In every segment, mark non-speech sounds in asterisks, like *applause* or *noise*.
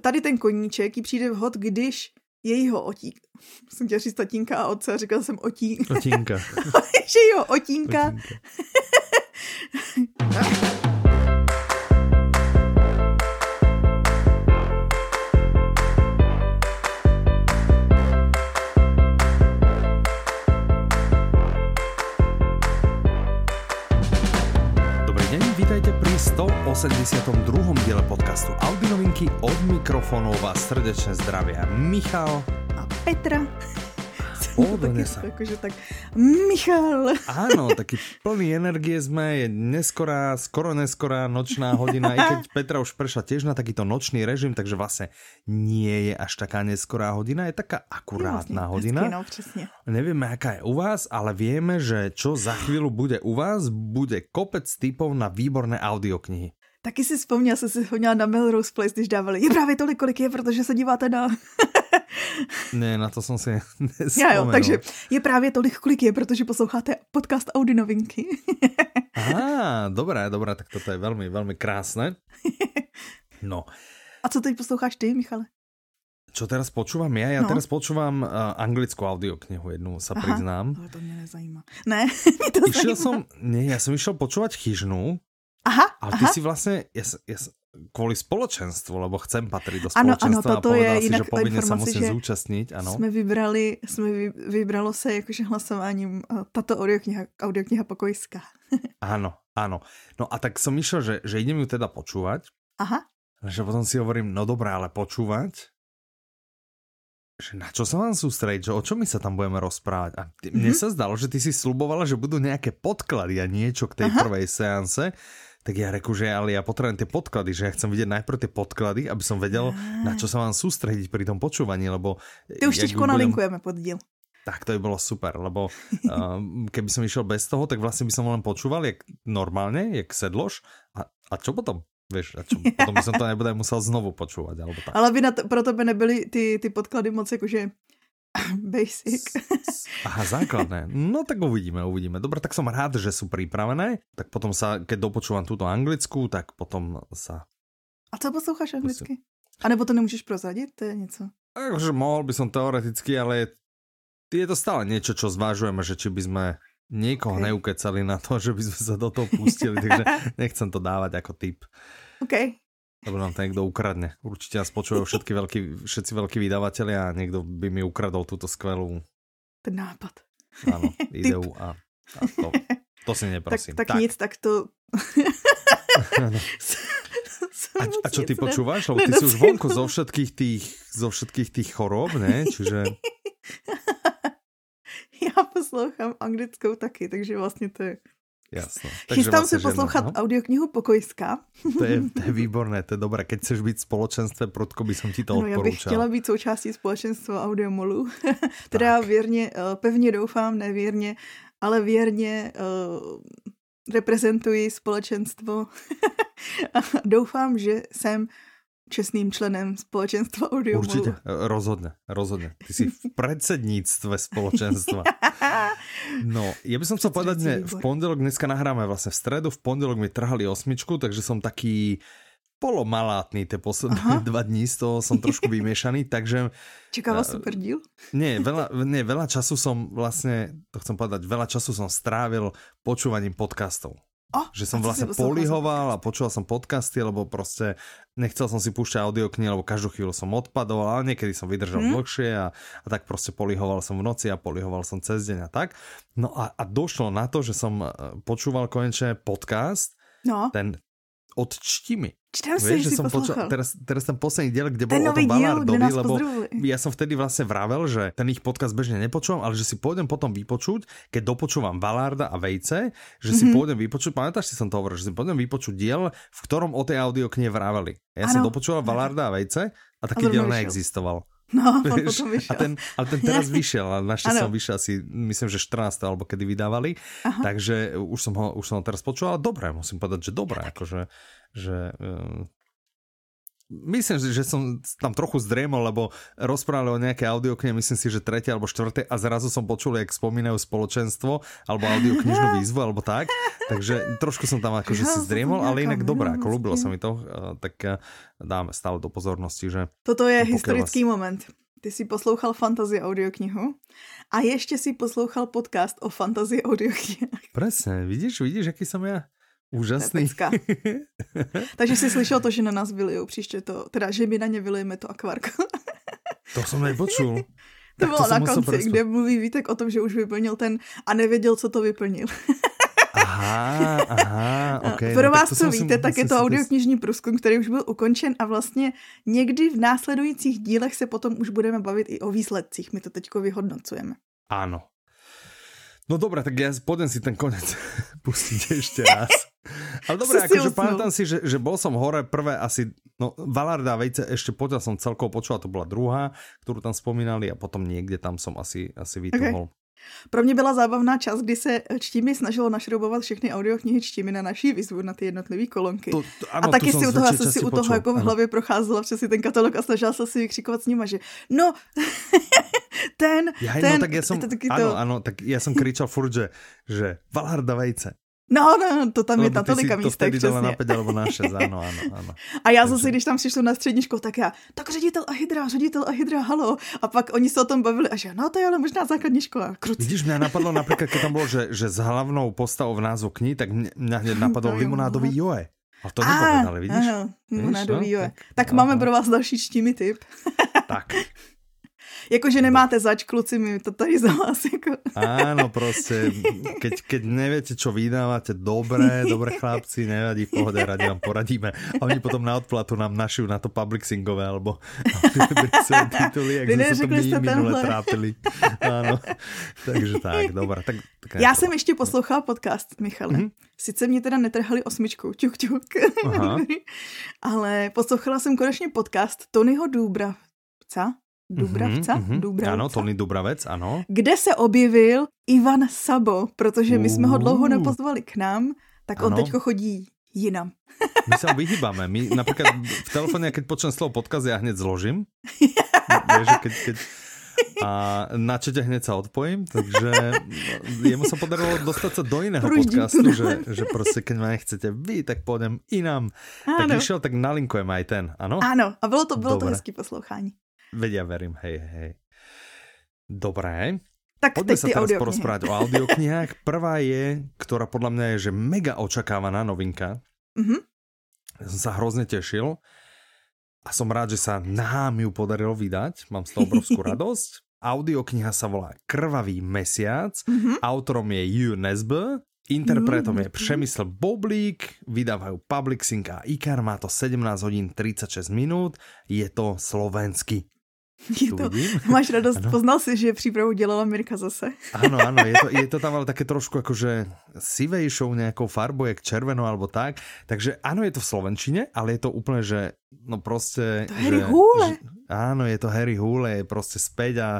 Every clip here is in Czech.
tady ten koníček jí přijde vhod, když jejího otík. Jsem chtěla říct tatínka a otce a říkal jsem otí. Otínka. *laughs* že jeho otínka. otínka. *laughs* 182. diele podcastu Audinovinky. Od mikrofónov vás srdečne zdravia Michal a Petra. Pohodlne *laughs* sa. Akože tak, Michal. Áno, *laughs* taký plný energie sme, je neskorá, skoro neskorá nočná hodina, i keď *laughs* Petra už prešla tiež na takýto nočný režim, takže vlastne nie je až taká neskorá hodina, je taká akurátna vlastne, hodina. no, presne. Nevieme, aká je u vás, ale vieme, že čo za chvíľu bude u vás, bude kopec typov na výborné audioknihy. Taky si vzpomněl, jsem si vzpomněla na Melrose Place, když dávali. Je právě tolik, kolik je, protože se díváte na *laughs* ne, na to jsem si *laughs* Já jo, takže je právě tolik, kolik je, protože posloucháte podcast Audi novinky. *laughs* Aha, dobré, dobré, tak toto je velmi, velmi krásné. No. A co teď posloucháš ty, Michale? Čo teraz počúvam ja? Ja no. teraz počúvam uh, anglickú audioknihu jednu, sa Aha, priznám. Ale to mě nezajímá. Ne, mě to išiel zajímá. som, nie, ja som išiel počúvať chyžnu. Aha, Ale aha. ty si vlastne, ja, ja, kvůli společenstvu, lebo chcem patřit do společenstva ano, ano, a povedal je si, že povinně se musím že zúčastnit. Ano. Jsme vybrali, jsme vy, vybralo se jakože hlasováním eh, tato audiokniha, audiokniha pokojská. *laughs* ano, ano. No a tak som myšel, že, že idem ju teda počúvať. Aha. Že potom si hovorím, no dobré, ale počúvať? že na čo sa vám sústrediť, že o čo my sa tam budeme rozprávať. A mne mm -hmm. sa zdalo, že ty si slubovala, že budú nejaké podklady a niečo k tej Aha. prvej seanse tak ja reku, že ale ja potrebujem tie podklady, že ja chcem vidieť najprv tie podklady, aby som vedel, na čo sa mám sústrediť pri tom počúvaní, lebo... Ty už teďko budem... nalinkujeme pod diel. Tak to by bolo super, lebo uh, *laughs* keby som išiel bez toho, tak vlastne by som len počúval, jak normálne, jak sedloš. A, a čo potom? Vieš, a čo, potom by som to *laughs* nebude musel znovu počúvať, alebo tak. Ale by na to, pro tebe nebyly ty, ty podklady moc jakože *laughs* Basic. Aha, základné. No tak uvidíme, uvidíme. Dobre, tak som rád, že sú pripravené. Tak potom sa, keď dopočúvam túto anglickú, tak potom sa... A co posloucháš anglicky? A nebo to nemůžeš prozradit? To je něco? Takže mohol by som teoreticky, ale je to stále niečo, čo zvážujeme, že či by sme niekoho okay. neukecali na to, že by sme sa do toho pustili, takže *laughs* nechcem to dávať ako tip. OK. Lebo nám to niekto ukradne. Určite nás počujú všetky veľký, všetci veľkí vydavatelia a niekto by mi ukradol túto skvelú... Ten nápad. Áno, *laughs* ideu a, a to, to si neprosím. Tak, tak, tak. nic, tak to... *laughs* a, a čo ty počúvaš? Lebo ty si už vonku zo všetkých tých, zo všetkých tých chorób, ne? Čiže... *laughs* Já poslouchám anglickou taky, takže vlastně to je Jasno. *laughs* Takže Chystám vlastně, se poslouchat no? audioknihu Pokojská. To je, *laughs* to je výborné, to je dobré. Keď chceš být společenstve, prudko by som ti to no, já bych chtěla být součástí společenstva audiomolu. *laughs* teda tak. věrně, eh, pevně doufám, nevěrně, ale věrně uh, reprezentuji společenstvo. doufám, že jsem čestným členem společenstva Audio Určitě, rozhodně, rozhodně. Ty jsi v predsedníctve spoločenstva. *laughs* No, ja by som chcel povedať, že v pondelok, dneska nahráme vlastne v stredu, v pondelok mi trhali osmičku, takže som taký polomalátny tie posledné Aha. dva dní, z toho som trošku vymiešaný, takže... Čakáva uh, super díl? Nie, veľa, nie, veľa času som vlastne, to chcem povedať, veľa času som strávil počúvaním podcastov. Oh, že som vlastne polihoval a počúval som podcasty, lebo proste nechcel som si púšťať audioknihy, lebo každú chvíľu som odpadol, ale niekedy som vydržal hmm. dlhšie a, a tak proste polihoval som v noci a polihoval som cez deň a tak. No a, a došlo na to, že som e, počúval konečne podcast, no. ten od Čtimi. Čtem si, Vieš, že som počul, teraz, teraz ten posledný diel, kde bol o tom Ballardovi, lebo ja som vtedy vlastne vravel, že ten ich podcast bežne nepočúvam, ale že si pôjdem potom vypočuť, keď dopočúvam Ballarda a Vejce, že si mm -hmm. pôjdem vypočuť, pamätáš si som to hovoril, že si pôjdem vypočuť diel, v ktorom o tej audioknihe vraveli. Ja ano. som dopočúval Ballarda a Vejce a taký a diel neexistoval. No, Víš? potom vyšiel. A ten, ale ten teraz *laughs* vyšiel, ale našťastie som vyšiel asi, myslím, že 14. alebo kedy vydávali, Aha. takže už som, ho, už som ho teraz počul, ale dobré, musím povedať, že dobré, akože že uh, myslím, že som tam trochu zdriemol, lebo rozprávali o nejaké audioknihe, myslím si, že tretie alebo štvrté a zrazu som počul, jak spomínajú spoločenstvo alebo audioknižnú *laughs* výzvu alebo tak. Takže trošku som tam akože si zdriemol, ale inak dobré, ako ľúbilo sa mi to, tak eh, dáme stále do pozornosti, že... Toto je historický vás... moment. Ty si poslouchal fantasy audioknihu a ještě si poslouchal podcast o fantasy audioknihách. Presne, vidíš, vidíš, jaký som ja? Úžasný. *laughs* Takže jsi slyšel to, že na nás vylijou příště to, teda, že my na ně vylijeme to akvarko. to jsem nepočul. *laughs* To bylo na konci, kde mluví Vítek o tom, že už vyplnil ten a nevěděl, co to vyplnil. Aha, aha, *laughs* okay. Pro no, vás, co víte, tak je to audioknižní průzkum, který už byl ukončen a vlastně někdy v následujících dílech se potom už budeme bavit i o výsledcích. My to teďko vyhodnocujeme. Ano. No dobré, tak já pôjdem si ten konec *laughs* pustiť ešte raz. *laughs* Ale dobré, akože pamätám si, že, že bol som hore prvé asi, no Valarda vejce ešte poďal som celkovo počula, to bola druhá, ktorú tam spomínali a potom niekde tam som asi, asi vytohol. Okay. Pro mě byla zábavná část, kdy se Čtími snažilo našroubovat všechny audioknihy Čtími na naší výzvu na ty jednotlivé kolonky. To, to, ano, a taky si u toho, si u toho jako v hlavě procházela přesně ten katalog a snažila se si vykřikovat s nima, že no, *laughs* ten, ja, ten, no, tak ja som, to áno, to... áno, tak ja som kričal furt, že, že Valharda vejce, No, no, to tam je na tolika místech, to přesně. na 5 alebo na 6, ano, ano, ano. A já zase, když tam přišlo na střední školu, tak já, tak ředitel a hydra, ředitel a hydra, halo. A pak oni se o tom bavili a že, no to je ale možná základní škola. Kruc. Vidíš, mě napadlo například, když tam bylo, že, že s hlavnou postavou v názvu knih, tak mě, mě hned napadlo limonádový joe. A to nepovedali, vidíš? Ano, limonádový no? joe. Tak, tak máme pro vás další čtími tip. tak, *laughs* Jakože nemáte zač, kluci, mi to tady za vás. Jako. Áno, proste, keď, keď neviete, čo vydávate, dobré, dobré chlapci, nevadí, v pohode, radi vám poradíme. A oni potom na odplatu nám našiu na to public singové, alebo tituly, jak sme sa to my minule trápili. Áno, takže tak, dobré. Tak, tak Já jsem ještě poslouchal podcast, Michale. Mm-hmm. Sice mě teda netrhali osmičkou, ťuk, ťuk. *laughs* ale poslouchala jsem konečně podcast Tonyho Důbravca, Dubravca? Mm-hmm, Dubravca? Ano, Tony Dubravec, ano. Kde se objevil Ivan Sabo, protože my jsme ho dlouho nepozvali k nám, tak ano. on teďko chodí jinam. My sa vyhýbame. My napríklad v telefóne, keď počujem slovo podcast, ja hneď zložím. Vieš, keď, keď, a na čete hneď sa odpojím, takže jemu sa podarilo dostať sa do iného podcastu, že, že proste keď ma nechcete vy, tak pôjdem inám. Ano. Tak išiel, tak nalinkujem aj ten, ano? Áno, a bylo to, bylo to hezký poslouchání. Vedia, verím, hej, hej. Dobré. Tak Poďme sa teraz porozprávať o audioknihách. *laughs* Prvá je, ktorá podľa mňa je, že mega očakávaná novinka. Mm-hmm. Ja som sa hrozne tešil a som rád, že sa nám ju podarilo vydať. Mám z toho obrovskú *laughs* radosť. Audiokniha sa volá Krvavý mesiac. Mm-hmm. Autorom je Ju Nesb. Interpretom je Přemysl Boblík, vydávajú Publixing a Ikar, má to 17 hodín 36 minút, je to slovenský. *laughs* Je to, *laughs* máš radost, ano. poznal si, že přípravu dělala Mirka zase. Ano, ano, je to, *laughs* je to tam ale také trošku akože sivejšou nejakou farbou, jak červenou alebo tak. Takže ano, je to v Slovenčine, ale je to úplne, že no proste... To Harry že, Hule. Že, áno, je to Harry Hule, je proste späť a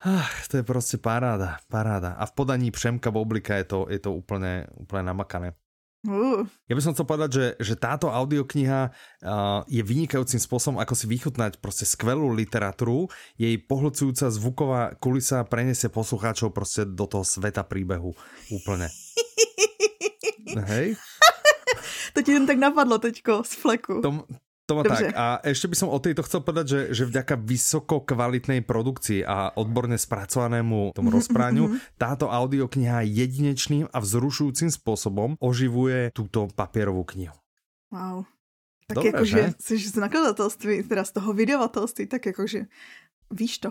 Ach, to je proste paráda, paráda. A v podaní Přemka Boblika je to, je to úplne, úplne namakané. Uh. Ja by som chcel povedať, že, že táto audiokniha uh, je vynikajúcim spôsobom, ako si vychutnať proste skvelú literatúru. Jej pohlcujúca zvuková kulisa preniesie poslucháčov proste do toho sveta príbehu úplne. *laughs* Hej? To ti jen tak napadlo teďko z fleku. To, to má tak. A ešte by som o tejto chcel povedať, že, že vďaka vysoko kvalitnej produkcii a odborne spracovanému tomu mhm, rozpráňu, mhm. táto audiokniha jedinečným a vzrušujúcim spôsobom oživuje túto papierovú knihu. Wow. Tak Dobre, jakože jsi z nakladatelství, teda z toho vydavatelství, tak jakože víš to.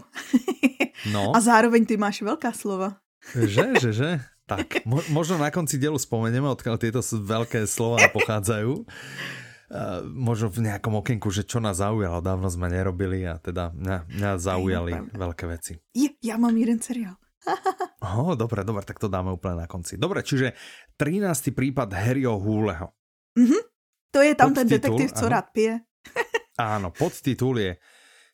*laughs* no. A zároveň ty máš velká slova. Že, že, že? Tak, mo možno na konci dielu spomenieme, odkiaľ tieto veľké slova pochádzajú. *laughs* Uh, možno v nejakom okienku, že čo nás zaujalo, dávno sme nerobili a teda mňa, mňa zaujali Aj, veľké veci. Je, ja mám jeden seriál. *laughs* oh, dobre, dobre, tak to dáme úplne na konci. Dobre, čiže 13. prípad Harryho Húleho. Mm-hmm. To je tam podtitul, ten detektív, co rád pije. áno, podtitul je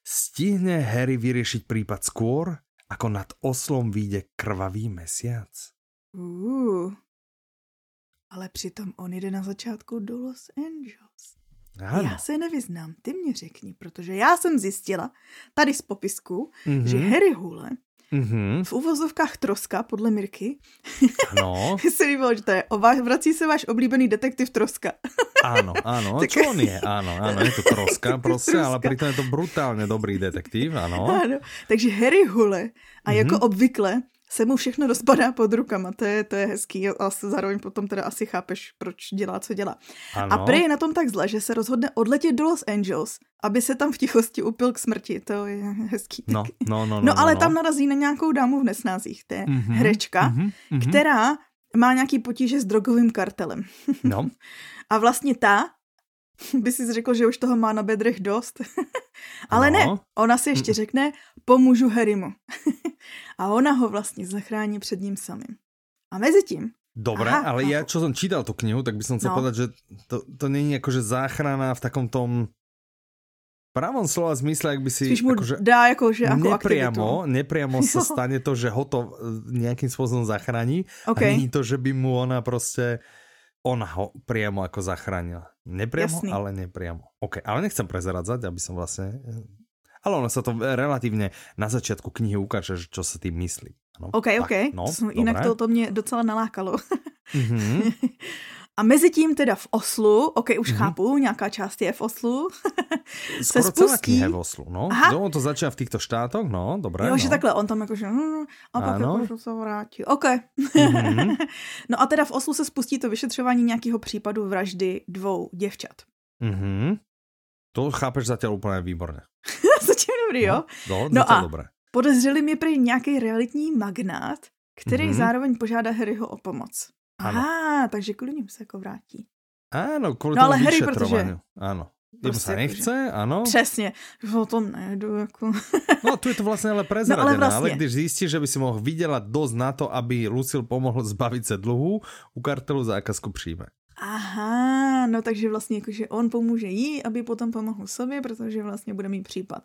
Stihne Harry vyriešiť prípad skôr, ako nad oslom vyjde krvavý mesiac? Uh ale přitom on jde na začátku do Los Angeles. Ano. Já se nevyznám, ty mě řekni, protože já jsem zjistila tady z popisku, Mhm. že Harry Hule Mhm, v uvozovkách troska, podle Mirky, ano, *laughs* se líbilo, že to je, ova- vrací se váš oblíbený detektiv troska. áno, áno, *laughs* Tak- čo on je? Áno, áno, je to *laughs* troska proste, ale pritom je to brutálne dobrý detektív, áno. Ano. Takže Harry Hule a Mhm. jako obvykle se mu všechno rozpadá pod rukama, to je, to je hezký a zároveň potom teda asi chápeš, proč dělá, co dělá. Áno. A prej je na tom tak zle, že se rozhodne odletět do Los Angeles, aby se tam v tichosti upil k smrti, to je hezký. No, taky. no, no, no, No, ale no. tam narazí na nějakou dámu v nesnázích, to je Mhm, herečka, mhm, mhm. která má nějaký potíže s drogovým kartelem. No, *laughs* A vlastně ta *laughs* by si řekl, že už toho má na bedrech dost. *laughs* Ale No. ne, ona si ještě řekne, pomůžu Harrymu. *laughs* a ona ho vlastně zachrání před ním samým. A mezi tím, Dobre, Aha, ale ja, chápu. čo som čítal tú knihu, tak by som chcel No. povedať, že to, to je akože záchrana v takom tom pravom slova zmysle, ak by si spíš mu akože dá jako, že jako nepriamo, aktivitu. nepriamo sa Jo. stane to, že ho to e, nejakým spôsobom zachrání OK, a není to, že by mu ona proste ona ho priamo ako zachránila. Nepriamo, Jasný. ale nepriamo. OK, ale nechcem prezradzať, aby som vlastne... Ale ono sa to relatívne na začiatku knihy ukáže, že čo sa tým myslí. Ano, OK, OK. no, to dobré. to, to mě docela nalákalo. Mhm. *laughs* A mezi tím teda v Oslu, OK, už Mhm. chápu, nějaká část je v Oslu. *laughs* Skoro celá spustí- kniha je v Oslu, no. Aha. No, to začíná v týchto štátoch, no, dobré. jo, no. že takhle, on tam jakože, hm, a pak Ano. jakože se vrátí. OK. Mhm. *laughs* no a teda v Oslu se spustí to vyšetřování nějakého případu vraždy dvou děvčat. Mhm. To chápeš zatiaľ úplne výborne. *laughs* Zatím dobrý, jo? No, No zatiaľ a- dobré. Podezřeli mě prý nějaký realitní magnát, který Mhm. zároveň požádá Harryho o pomoc. Ano. Aha, takže kvůli ním se jako vrátí. Áno, kvôli No tomu ale Harry, vyšetrovaniu. Áno. Jemu Prostě akože- nechce, áno. Přesně. O tom nejdu, jako... No tu je to vlastne *laughs* ale prezradené, No, ale vlastne. ale když zistíš, že by si mohl vydelať dosť na to, aby Lucil pomohl zbaviť sa dluhu, u kartelu zákazku přijme. Aha, no takže vlastně jakože on pomůže jí, aby potom pomohl sobě, protože vlastně bude mít případ.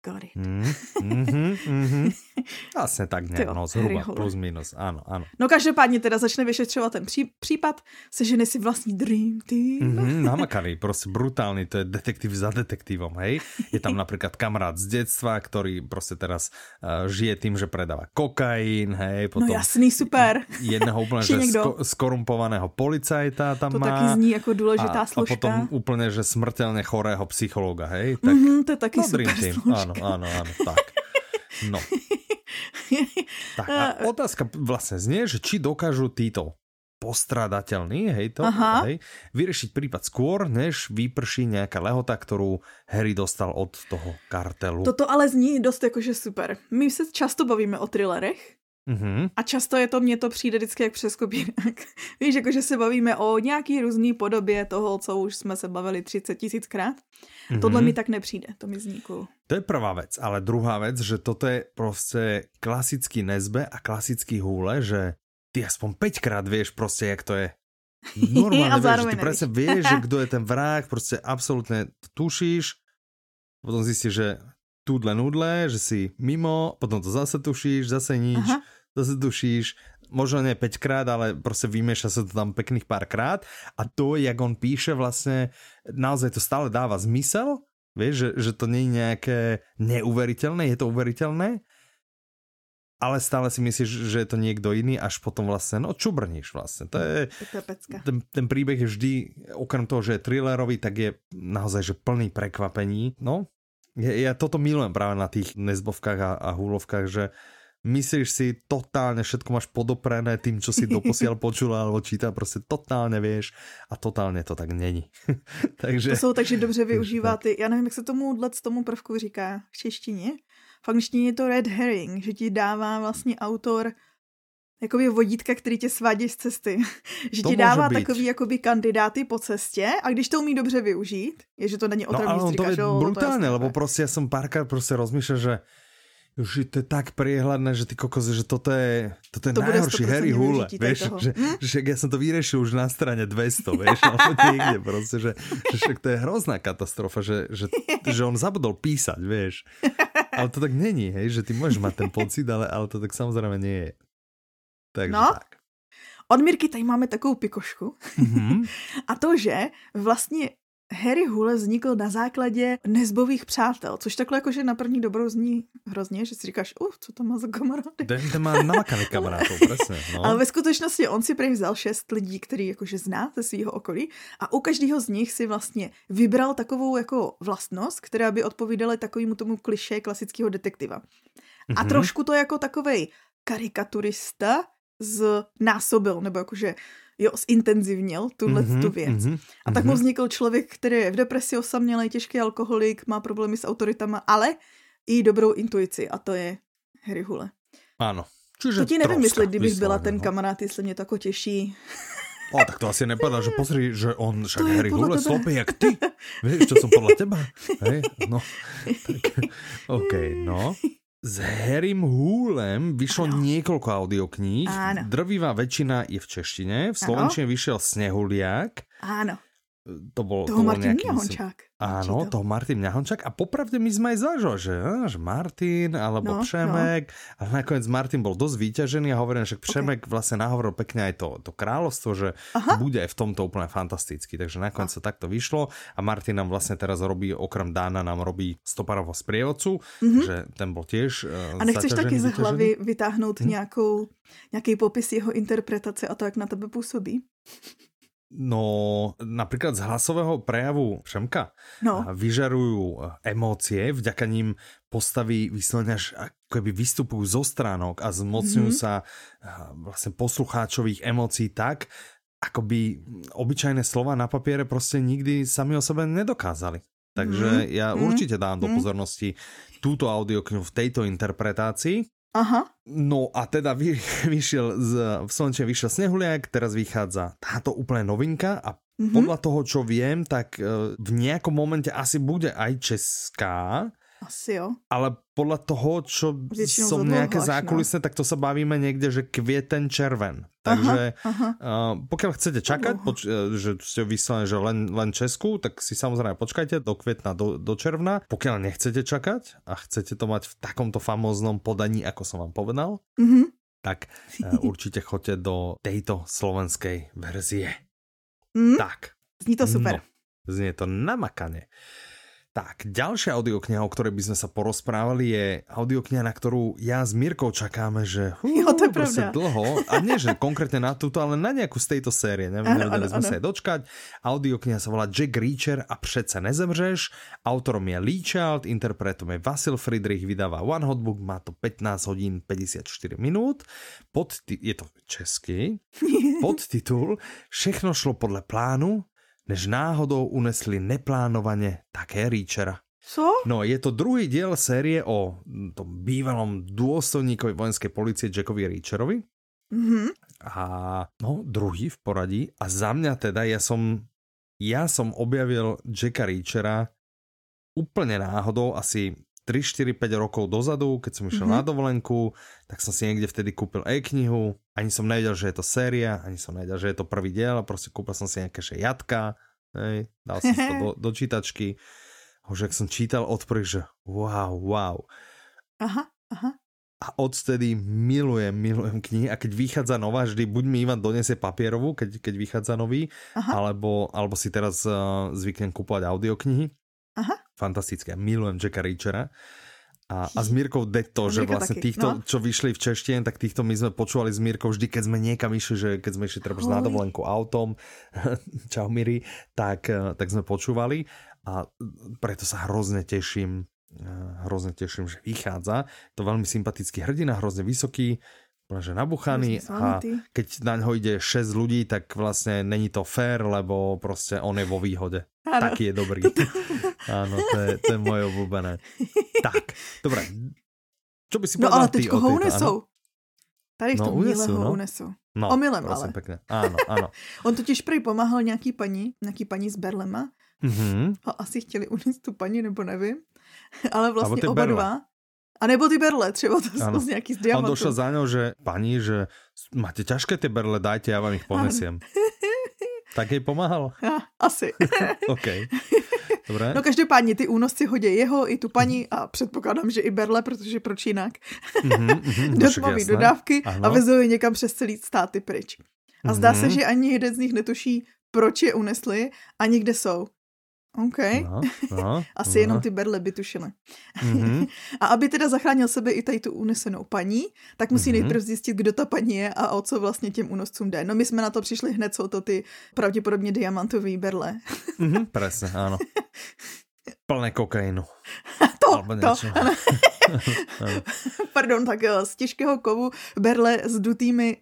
Got it. Mm, mhm, mhm. *laughs* Vlastne tak Ty nejak, jo, no zhruba, plus minus, áno, áno. No každopádně teda začne vyšetřovat ten pří, případ, sežene si vlastní dream team. Mhm, namakaný, proste brutálny, to je detektív za detektívom, hej. Je tam napríklad kamarát z detstva, ktorý proste teraz uh, žije tým, že predáva kokain, hej, No potom jasný, super. jedného Ešte *laughs* že sko- skorumpovaného policajta tam To má. taky zní jako důležitá a, a složka. potom úplne, že smrteľne chorého psychologa, hej. Tak, Mhm, to je taky no, super Dream Team. Áno, áno, áno, tak. No, *laughs* tak a otázka vlastne znie, že či dokážu títo postradateľní, hej, to, Aha. hej, vyriešiť prípad skôr, než vyprší nejaká lehota, ktorú Harry dostal od toho kartelu. Toto ale zní dost jakože super. My se často bavíme o thrillerech Mhm, a často je to, mně to přijde vždycky jak přes kopírák. *laughs* Víš, jakože se bavíme o nějaký různý podobě toho, co už jsme se bavili 30 tisíckrát. mhm. Tohle mi tak nepřijde, to mi zní cool. To je prvá vec, ale druhá vec, že toto je proste klasický nezbe a klasický húle, že ty aspoň 5 krát vieš proste, jak to je. *laughs* Normálne A vieš, že zároveň ty presne vieš, že *laughs* kto je ten vrah, proste absolútne tušíš, potom zistíš, že túdle nudle, že si mimo, potom to zase tušíš, zase nič, Aha. zase tušíš, možno nie 5 krát, ale proste vymieša sa to tam pekných pár krát a to, jak on píše vlastne, naozaj to stále dáva zmysel, vieš, že, že to nie je nejaké neuveriteľné, je to uveriteľné, ale stále si myslíš, že je to niekto iný, až potom vlastne, no čubrníš vlastne. To je, ten, ten príbeh je vždy, okrem toho, že je thrillerový, tak je naozaj, že plný prekvapení. No, ja, ja toto milujem práve na tých nezbovkách a, a húlovkách, že myslíš si totálne, všetko máš podoprené tým, čo si doposiaľ *laughs* počula alebo číta, prostě totálne vieš a totálne to tak není. *laughs* Takže... To jsou takže dobře *laughs* využívá ty, já nevím, jak se tomu z tomu prvku říká v češtině. V angličtině je to red herring, že ti dává vlastně autor jakoby vodítka, který tě svádí z cesty. *laughs* že To ti dává být. takový jakoby kandidáty po cestě a když to umí dobře využít, je, že to není No otravný ale on to je brutálne, lebo tak. proste ja som párkrát proste rozmýšľal, že už to je tak priehľadné, že ty kokos, že toto je, toto je To najhorší 100% Harry Hule, vieš, toho. že, Hm? že však ja som to vyriešil už na strane 200, vieš, alebo *laughs* niekde proste, že, že však to je hrozná katastrofa, že, že, že on zabudol písať, vieš. Ale to tak není, hej, že ty môžeš mať ten pocit, ale, ale to tak samozrejme nie je. Takže No. tak. Od Mirky tady máme takovou pikošku Mhm. *laughs* a to, že vlastně Harry Hule vznikl na základě nezbových přátel, což takhle jakože na první dobrou zní hrozně, že si říkáš, uh, co to má za kamarády. Ten, ten má namakaný kamarádů, *laughs* přesně. No. Ale ve skutečnosti on si prý vzal šest lidí, který jakože zná ze svého okolí a u každého z nich si vlastně vybral takovou jako vlastnost, která by odpovídala takovému tomu kliše klasického detektiva. A mm-hmm. trošku to jako takovej karikaturista z násobil, nebo jakože jo, zintenzivnil tuhle mm-hmm, tu věc. Mm-hmm, a tak mu mhm. vznikl člověk, který je v depresi osamělý, těžký alkoholik, má problémy s autoritama, ale i dobrou intuici a to je Harry Hule. Ano. Čiže to ti nevím, jestli kdybych byla ten kamarád, jestli mě to jako těší. O, tak to asi nepadá, že pozri, že on však Harry Hule slopí jak ty. Víš, čo som podľa teba. Hej, no. *laughs* Tak, OK, no. S Harrym Húlem vyšlo ano. niekoľko audiokníh. Áno. Drvivá väčšina je v češtine. V slovenčine vyšiel Snehuliak. Áno. To bol, toho to bol Martin nejaký, Mňahončák. Áno, to? toho Martin Mňahončák. A popravde my sme aj zažili, že, že Martin alebo no, Přemek. No. Ale nakoniec Martin bol dosť vyťažený a hovorím, že Přemek okay. vlastne nahovoril pekne aj to, to kráľovstvo, že Aha. bude aj v tomto úplne fantastický. Takže nakoniec sa takto vyšlo a Martin nám vlastne teraz robí, okrem Dána nám robí stoparovo sprievodcu, mm-hmm. že ten bol tiež uh, A nechceš taky z hlavy vytáhnout hm? nějakou, nějaký popis jeho interpretace a to, jak na tebe působí? No, napríklad z hlasového prejavu Šemka no. vyžarujú emócie, vďaka ním postavy vyslovene až akoby vystupujú zo stránok a zmocňujú mm-hmm. sa vlastne poslucháčových emócií tak, ako by obyčajné slova na papiere prostě nikdy sami o sebe nedokázali. Takže mm-hmm. ja mhm. určite dám do mhm. pozornosti túto audioknihu v tejto interpretácii. Aha. No a teda vy, *laughs* vyšiel z, v Slnče vyšiel Snehuliak, teraz vychádza táto úplne novinka a mm-hmm. podľa toho, čo viem, tak e, v nejakom momente asi bude aj česká. Asi jo. Ale podľa toho, čo Většinou som nejaké zákulisné, tak to sa bavíme niekde, že kvieten červen. Takže aha, aha. Uh, pokiaľ chcete čakať, poč- e, že ste vyslali, že len, len Česku, tak si samozrejme počkajte do května, do, do června. Pokiaľ nechcete čakať a chcete to mať v takomto famóznom podaní, ako som vám povedal, mm-hmm. tak uh, *laughs* určite choďte do tejto slovenskej verzie. Mm. Tak. Zní to super. No, znie to namakane. Tak, ďalšia audiokniha, o ktorej by sme sa porozprávali, je audiokniha, na ktorú ja s Mírkou čakáme, že uh, jo, to je pravda. dlho. A nie, že konkrétne na túto, ale na nejakú z tejto série. Neviem, ano, ano, sme ano. sa aj dočkať. Audiokniha sa volá Jack Reacher a Přece nezemřeš. Autorom je Lee Child, interpretom je Vasil Friedrich, vydáva One Hot Book, má to 15 hodín 54 minút. Pod, je to český. *laughs* Podtitul Všechno šlo podle plánu, než náhodou unesli neplánovaně také Reachera. Co? No, je to druhý diel série o tom bývalom dôstojníkovi vojenskej policie Jackovi Reacherovi. Mm-hmm. A no, druhý v poradí. A za mňa teda, ja som, ja som objavil Jacka Reachera úplne náhodou, asi 3, 4, 5 rokov dozadu, keď som išiel mm-hmm. na dovolenku, tak som si niekde vtedy kúpil e-knihu, ani som nevedel, že je to séria, ani som nevedel, že je to prvý diel, a proste kúpil som si nejaké že jatka, hej, dal som si to do, *laughs* do čítačky, a už ak som čítal od prvých, že wow, wow. Aha, aha. A odtedy milujem, milujem knihy a keď vychádza nová, vždy buď mi Ivan donesie papierovú, keď, keď vychádza nový, alebo, alebo si teraz uh, zvyknem kúpovať audioknihy. Aha. Fantastické. Milujem Jacka Reachera. A, a *laughs* s Mírkou Detto, že vlastne taky, týchto, no? čo vyšli v češtine, tak týchto my sme počúvali s Mírkou vždy, keď sme niekam išli, že keď sme išli treba na dovolenku autom, *laughs* čau Miri, tak, eh, tak sme počúvali a preto sa hrozne teším, eh, hrozne teším, že vychádza. To veľmi sympatický hrdina, hrozne vysoký, že nabuchaný a keď na ňo ide 6 ľudí, tak vlastne není to fér, lebo prostě on je vo výhode. Ano. Taký je dobrý. Áno, to je, to je moje obľúbené. Tak, dobré. Čo by si No ale teďko ho unesou. Tady v no, tom no, unesou, ho no. unesou. No, Omylem ale. Pekne. Áno, áno. *laughs* On totiž prý pomáhal nějaký paní, nějaký paní z Berlema. Mm-hmm. A asi chtěli unést tu paní, nebo nevím. *laughs* Ale vlastně oba berle. dva. A nebo ty berle, třeba to jsou z nějaký z diamantu. On došel za ňou, že paní, že máte ťažké ty berle, dajte, já vám ich ponesiem. *laughs* Tak jej pomáhal? Ja, asi. *laughs* OK. Dobré. No každopádně ty únosci hodí jeho i tu paní a předpokládám, že i Berle, protože proč jinak. Mm-hmm, mm-hmm, Dotmaví dodávky ano. a vezou je někam přes celý státy pryč. A zdá mm-hmm. se, že ani jeden z nich netuší, proč je unesli a někde jsou. OK. No, no, *laughs* Asi no. jenom ty berle by tušily. Mm-hmm. *laughs* a aby teda zachránil sebe i tady tu unesenou paní, tak musí mm-hmm. nejprve zjistit, kdo ta paní je a o co vlastně těm únoscům jde. No my jsme na to přišli hned, jsou to ty pravděpodobně diamantové berle. mm-hmm, *laughs* presne, áno. Plné kokainu. to, to, ano. Pardon, tak jo, z těžkého kovu berle s dutými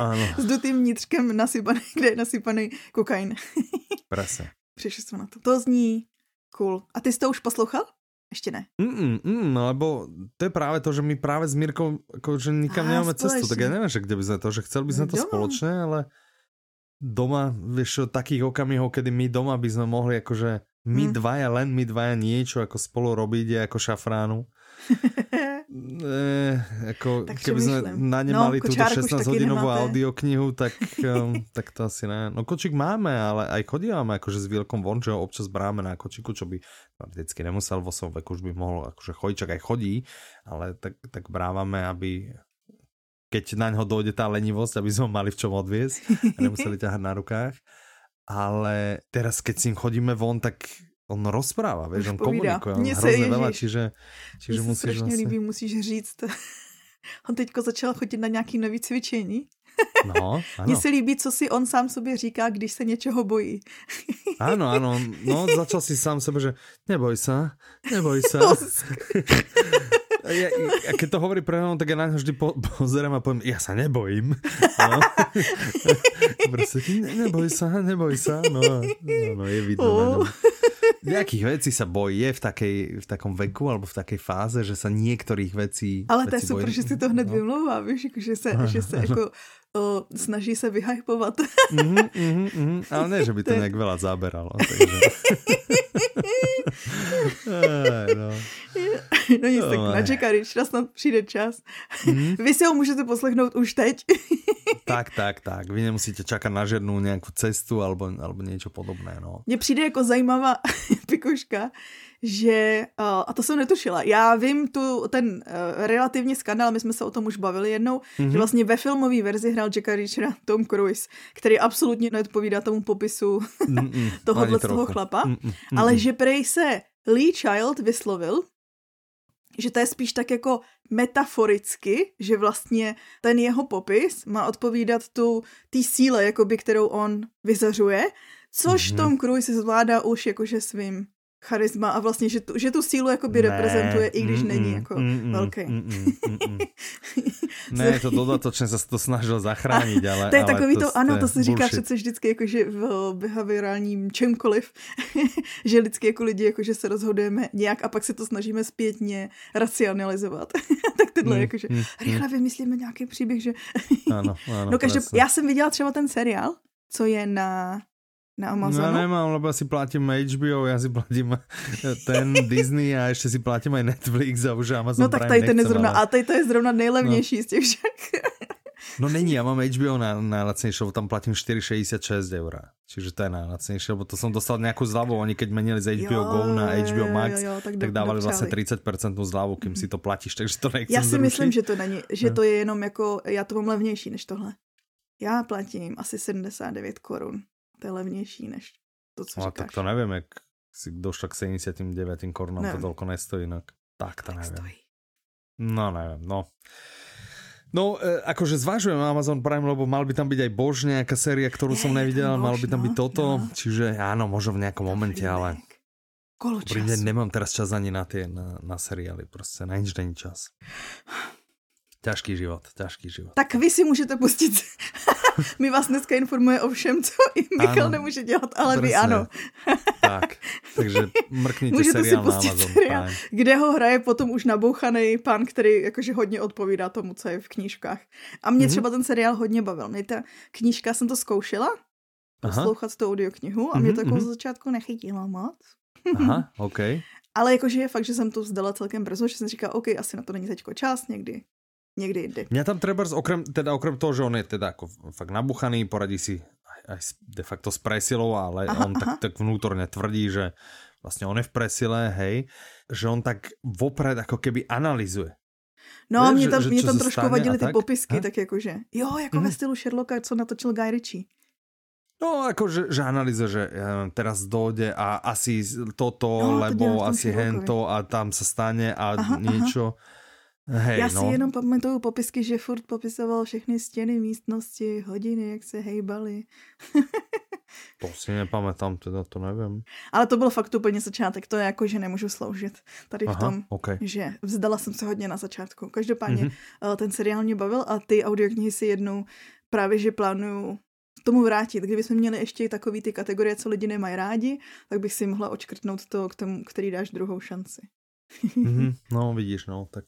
ano. s dutým vnitřkem nasypaný, kde je nasypaný kokain. Presne. Přišli jsme na to. To zní cool. A ty jsi to už poslouchal? Ještě ne. Mm, mm, no, lebo to je práve to, že my práve s Mírkou že nikam nemáme cestu, tak ja neviem, že kde by sme to, že chceli by sme to doma. spoločne, ale doma, vieš, takých okamihov, kedy my doma by sme mohli akože my hmm. dvaja, len my dvaja niečo ako spolu robiť je ako šafránu. *laughs* e, ako, tak keby sme na ne no, mali túto 16-hodinovú audioknihu, tak, um, *laughs* tak to asi ne. No kočík máme, ale aj chodívame akože s Vilkom von, že ho občas bráme na kočiku, čo by no, vždycky nemusel vo svojom veku, už by mohol akože chodiť, čak aj chodí, ale tak, tak brávame, aby keď na ňo dojde tá lenivosť, aby sme ho mali v čom odviesť a nemuseli ťahať na rukách. Ale teraz, keď s ním chodíme von, tak on rozpráva, vieš, on komunikuje, on hrozně veľa, čiže, čiže Mně musíš strašně vlastně... líbí, musíš říct. *laughs* on teďko začal chodit na nějaký nový cvičení. No, *laughs* ano. Mně se líbí, co si on sám sobě říká, když se něčeho bojí. *laughs* Áno, áno, no začal si sám sebe, že neboj sa, neboj. A, ja, a keď to hovorí pre mňa, tak ja na ňo vždy po, pozerám a poviem, ja sa nebojím. No. Proste, ne, neboj sa, neboj sa. No, no, no je vidno oh. Nejakých vecí sa bojí, je v, takej, v takom veku alebo v takej fáze, že sa niektorých vecí Ale to je super, bojí. že si to hned no. vymlouvá, víš, že se, že se jako o, snaží se vyhypovat. Mm-hmm, mm-hmm. Ale ne, že by to nějak veľa zaberalo. Takže... *laughs* Aj, no. *laughs* no nic, tak na Jacka Richera snad přijde čas. Mm-hmm. Vy si ho můžete poslechnout už teď. *laughs* tak, tak, tak. Vy nemusíte čakat na žádnou nějakou cestu alebo, alebo něco podobné. No. Mně přijde jako zajímavá *laughs* pikoška, že, a to jsem netušila, já vím tu, ten uh, relativně skandál, my jsme se o tom už bavili jednou, mm-hmm. že vlastně ve filmové verzi hrál Jacka Richera Tom Cruise, který absolutně neodpovídá tomu popisu *laughs* tohohle toho chlapa, Mm-mm. ale že prej se Lee Child vyslovil, že to je spíš tak jako metaforicky, že vlastně ten jeho popis má odpovídat tu té síle, jakoby, kterou on vyzařuje, což mm-hmm. Tom Cruise zvládá už jakože svým charisma a vlastně, že tu, že tu sílu jakoby ne, reprezentuje, i když mm, není jako mm, velký. Mm, mm, mm, *laughs* ne, to dodatočně se to snažil zachránit, ale... To je ale takový to, to ano, to se říká přece vždycky, jako, že v behaviorálním čemkoliv, *laughs* že vždycky jako lidi, jako, že se rozhodujeme nějak a pak se to snažíme zpětně racionalizovat. *laughs* tak tyhle, mm, jakože mm, rychle vymyslíme nějaký příběh, že... ano, ano, no každý, já jsem viděla třeba ten seriál, co je na na Amazonu? No nemám, lebo si platím HBO, ja si platím *laughs* ten Disney a ešte si platím aj Netflix a už Amazon No tak tady ten je zrovna, ale... a tady to je zrovna nejlevnější no. z těch však. *laughs* No není, ja mám HBO na, najlacnejšie, lebo tam platím 4,66 eur. Čiže to je najlacnejšie, lebo to som dostal nejakú zľavu. Oni keď menili z HBO jo, Go na HBO Max, jo, jo, tak, tak dávali vlastně 30% zľavu, kým si to platíš, takže to nechcem Já si zrušit. myslím, že to není, že to je jenom jako, já to mám levnější než tohle. Já platím asi 79 korun. To je levnější než to, co no, říkáš. tak to nevím, jak si došlo k 79 korunám, to toľko nestojí inak. Tak to tak nevím. Stojí. No nevím, no. No, e, akože zvažujem Amazon Prime, lebo mal by tam byť aj Bož nejaká séria, ktorú je, som nevidel, mal by tam byť toto, no. čiže áno, možno v nejakom momente, ale Kolo nemám teraz čas ani na tie, na, na seriály, prostě na nič není čas. Ťažký život, ťažký život. Tak vy si můžete pustit. *laughs* My vás dneska informuje o všem, co i Michal ano, nemůže dělat, ale presne. vy ano. tak, takže mrkněte Můžete seriál si pustit na Amazon seriál, Prime. kde ho hraje potom už nabouchaný pán, který jakože hodně odpovídá tomu, co je v knížkách. A mě mm-hmm. třeba ten seriál hodně bavil. Mě ta knížka, jsem to zkoušela, poslouchat tu audioknihu a mě to jako mm-hmm. začátku nechytilo moc. Aha, *laughs* OK. Ale jakože je fakt, že jsem to vzdala celkem brzo, že jsem říkala, OK, asi na to není teďko čas, někdy někdy jindy. Mňa tam treba okrem, teda okrem toho, že on je teda ako fakt nabuchaný, poradí si aj, aj de facto s presilou, ale aha, on aha. tak, tak vnútorne tvrdí, že vlastne on je v presile, hej, že on tak vopred ako keby analyzuje. No a mě tam, že, mě tam trošku vadily ty tak? popisky, ha? tak jakože, jo, jako mm. ve stylu Sherlocka, co natočil Guy Ritchie. No, ako, že, že analýza, že ja neviem, teraz dojde a asi toto, No, to lebo tom asi Sherlockovi. hento a tam sa stane a Aha, niečo. Hej, Já no. si jenom pamatuju popisky, že furt popisoval všechny stěny místnosti, hodiny, jak se hejbaly. *laughs* To si nepamätám, teda to neviem. Ale to byl fakt úplně začátek, to je jako, že nemůžu sloužit tady v Aha, tom. OK. že vzdala jsem se hodně na začátku. Každopádně Mhm. mm-hmm. ten seriál mě bavil a ty audioknihy si jednou právě, že plánuju tomu vrátit. Kdybychom měli ještě i takový ty kategorie, co lidi nemají rádi, tak bych si mohla očkrtnout to, k tomu, který dáš druhou šanci. Mhm, *laughs* no, vidíš, no, tak...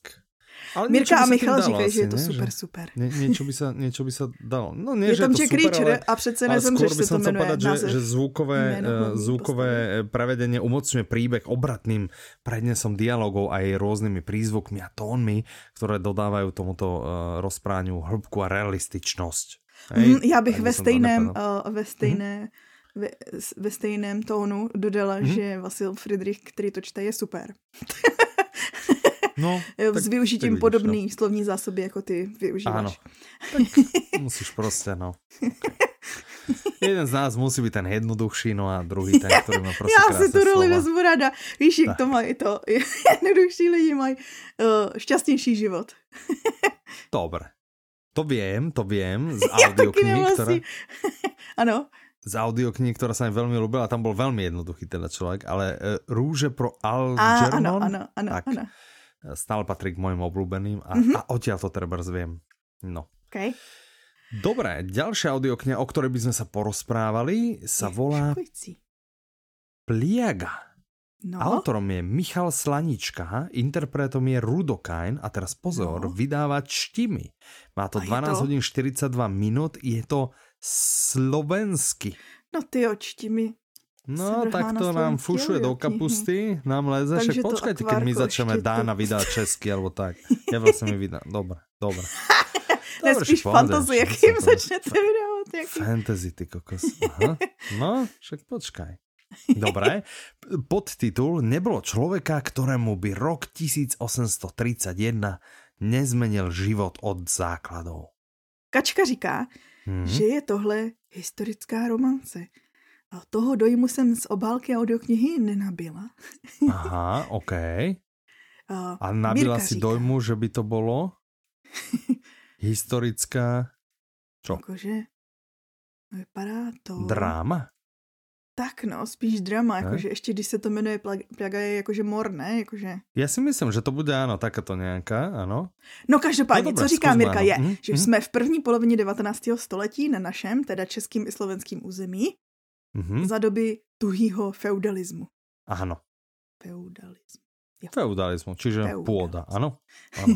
Ale Mirka a Michal říkají, že je to ne? super, super. Nie, niečo, by sa, niečo by sa dalo. No nie, Je že tam je to super, ale, a přece nezemřeš skôr se by to jmenuje povedať, že, název. že zvukové, jméno eh, zvukové prevedenie umocňuje príbeh obratným prednesom dialogov aj rôznymi prízvukmi a tónmi, ktoré dodávajú tomuto uh, rozprávaniu hĺbku a realističnosť. Mm, já bych ve stejném, uh, ve stejné ve, ve stejném tónu dodala, Mhm. že Vasil Friedrich, který to čte, je super. *laughs* *laughs* No, tak- S využitím tak vidíš, podobný slovní zásoby, jako ty využíváš. Áno. *laughs* musíš proste, no. Jeden z nás musí byť ten jednoduchší, no a druhý ten, ktorý má proste Já si tu roli vezmu rada. Víš, jak Tak. to mají to. *laughs* Jednodušší lidi mají uh, šťastnější život. Dobre. To viem, to viem z Já taky audiokníh, ktorá, ano, z audiokníh, ktorá sa mi veľmi ľúbila, a tam bol veľmi jednoduchý teda človek, ale uh, Rúže pro a, Algernon ano, ano, ano, Tak. ano. Stále patrí k mojim obľúbeným a, Mhm. a odtiaľ to treba viem. No. Okay. Dobre, ďalšia audiokniha, o ktorej by sme sa porozprávali, sa volá. Pliaga. No, Autorom je Michal Slanička, interpretom je Rudokajn a teraz pozor, No. vydávač Štimi. Má to A je 12 to? hodín 42 minút, je to slovensky. no ty očti mi. No, tak to nám fušuje do kapusty, nám leze, však to počkajte, keď my začneme Dána vydať česky, alebo tak. *laughs* Ja vlastne mi vydám, dobre, dobre. *laughs* Ne, Dobre, spíš však pohode, fantazie, to- začnete vydávat. Jaký... Fantasy, ty kokos. Aha. No, však počkaj. Dobre, podtitul Nebolo človeka, ktorému by rok 1831 nezmenil život od základov. Kačka říká, Hm? že je tohle historická romance. A toho dojmu jsem z obálky audioknihy nenabila. Aha, OK. A nabila Mirka si říká, dojmu, že by to bolo *laughs* historická čo? Jakože vypadá to... dráma? Tak no, spíš drama, Ne? jakože ještě když se to jmenuje plag- Plaga je jakože mor, ne? Jakože... Ja si myslím, že to bude áno, takáto nejaká, áno. No každopádně, No dobré, co říká zkusme, Mirka ano. je, Mhm, že mhm. jsme v první polovině 19. století na našem, teda českým i slovenským území, Mhm. za doby tuhýho feudalismu. Áno, Feudalismu. feudalismu, čiže Feudalismus. pôda, áno. *laughs* áno.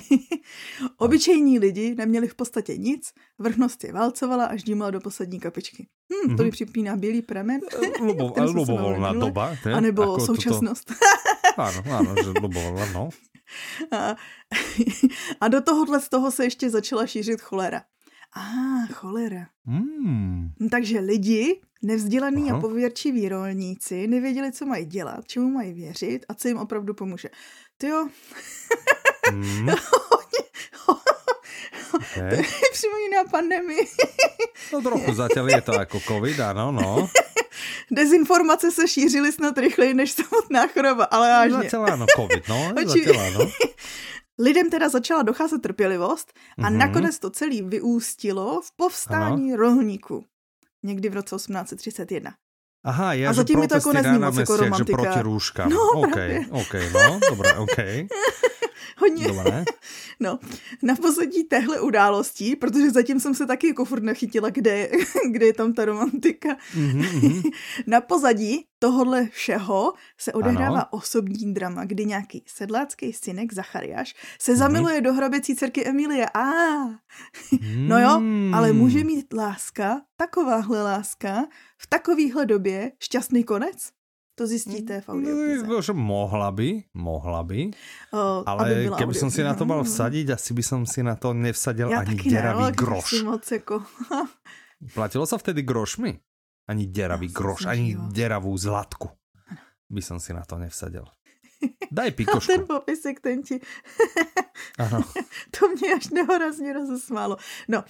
Obyčejní lidi neměli v podstatě nic, vrchnost je válcovala až dímala do poslední kapičky. Hm, to mi Mhm. připomíná bílý premen, Lubo, *laughs* kterém jsem se ľubovoľná bavila minule. doba. Ne? anebo Ako toto- současnost. *laughs* Áno, áno, že ľubovoľná, no. A, a do tohohle z toho se ještě začala šířit cholera. A ah, cholera. Mm. No, Takže lidi, nevzdělaní Aha. a pověrčiví rolníci, nevěděli, co mají dělat, čemu mají věřit a co jim opravdu pomůže. Ty jo, *laughs* Mm. *laughs* to Okay. mi připomíná pandemii. No trochu zatiaľ je to ako COVID, áno, no. *laughs* Dezinformace se šířily snad rychleji než samotná choroba, ale vážně. Zatiaľ áno, COVID, no. Zatiaľ áno. Lidem teda začala docházet trpělivost a Mhm. nakonec to celé vyústilo v povstání rolníků. Někdy v roce 1831. Aha, ja, A zatím mi to jako nezní moc jako námestiach, že romantika. proti rúškam. No, OK, právě. OK, no, dobre, OK. *laughs* Hodně. Dobre. *laughs* No, na pozadí téhle událostí, protože zatím jsem se taky jako furt nechytila, kde, *laughs* kde je tam ta romantika. Mhm, *laughs* mhm. Na pozadí tohohle všeho se odehrává Ano. osobní drama, kdy nějaký sedlácký synek Zachariáš se Mhm. zamiluje do hraběcí dcerky Emilie. A, no jo, ale Mm. může mít láska, takováhle láska, v takovýhle době šťastný konec? To zjistíte v audioknize. No, že mohla by, mohla by, aby ale keby som si na to mal vsadiť, asi by som si na to nevsadil Já ani ne, deravý ale groš. moc jako... *laughs* Platilo sa vtedy grošmi? Ani deravý Ja, groš, ani deravú zlatku. By som si na to nevsadil. *laughs* Daj A ten pikošku. popisek, ten ti... *laughs* Ano. to mě až nehorazně rozesmálo. No,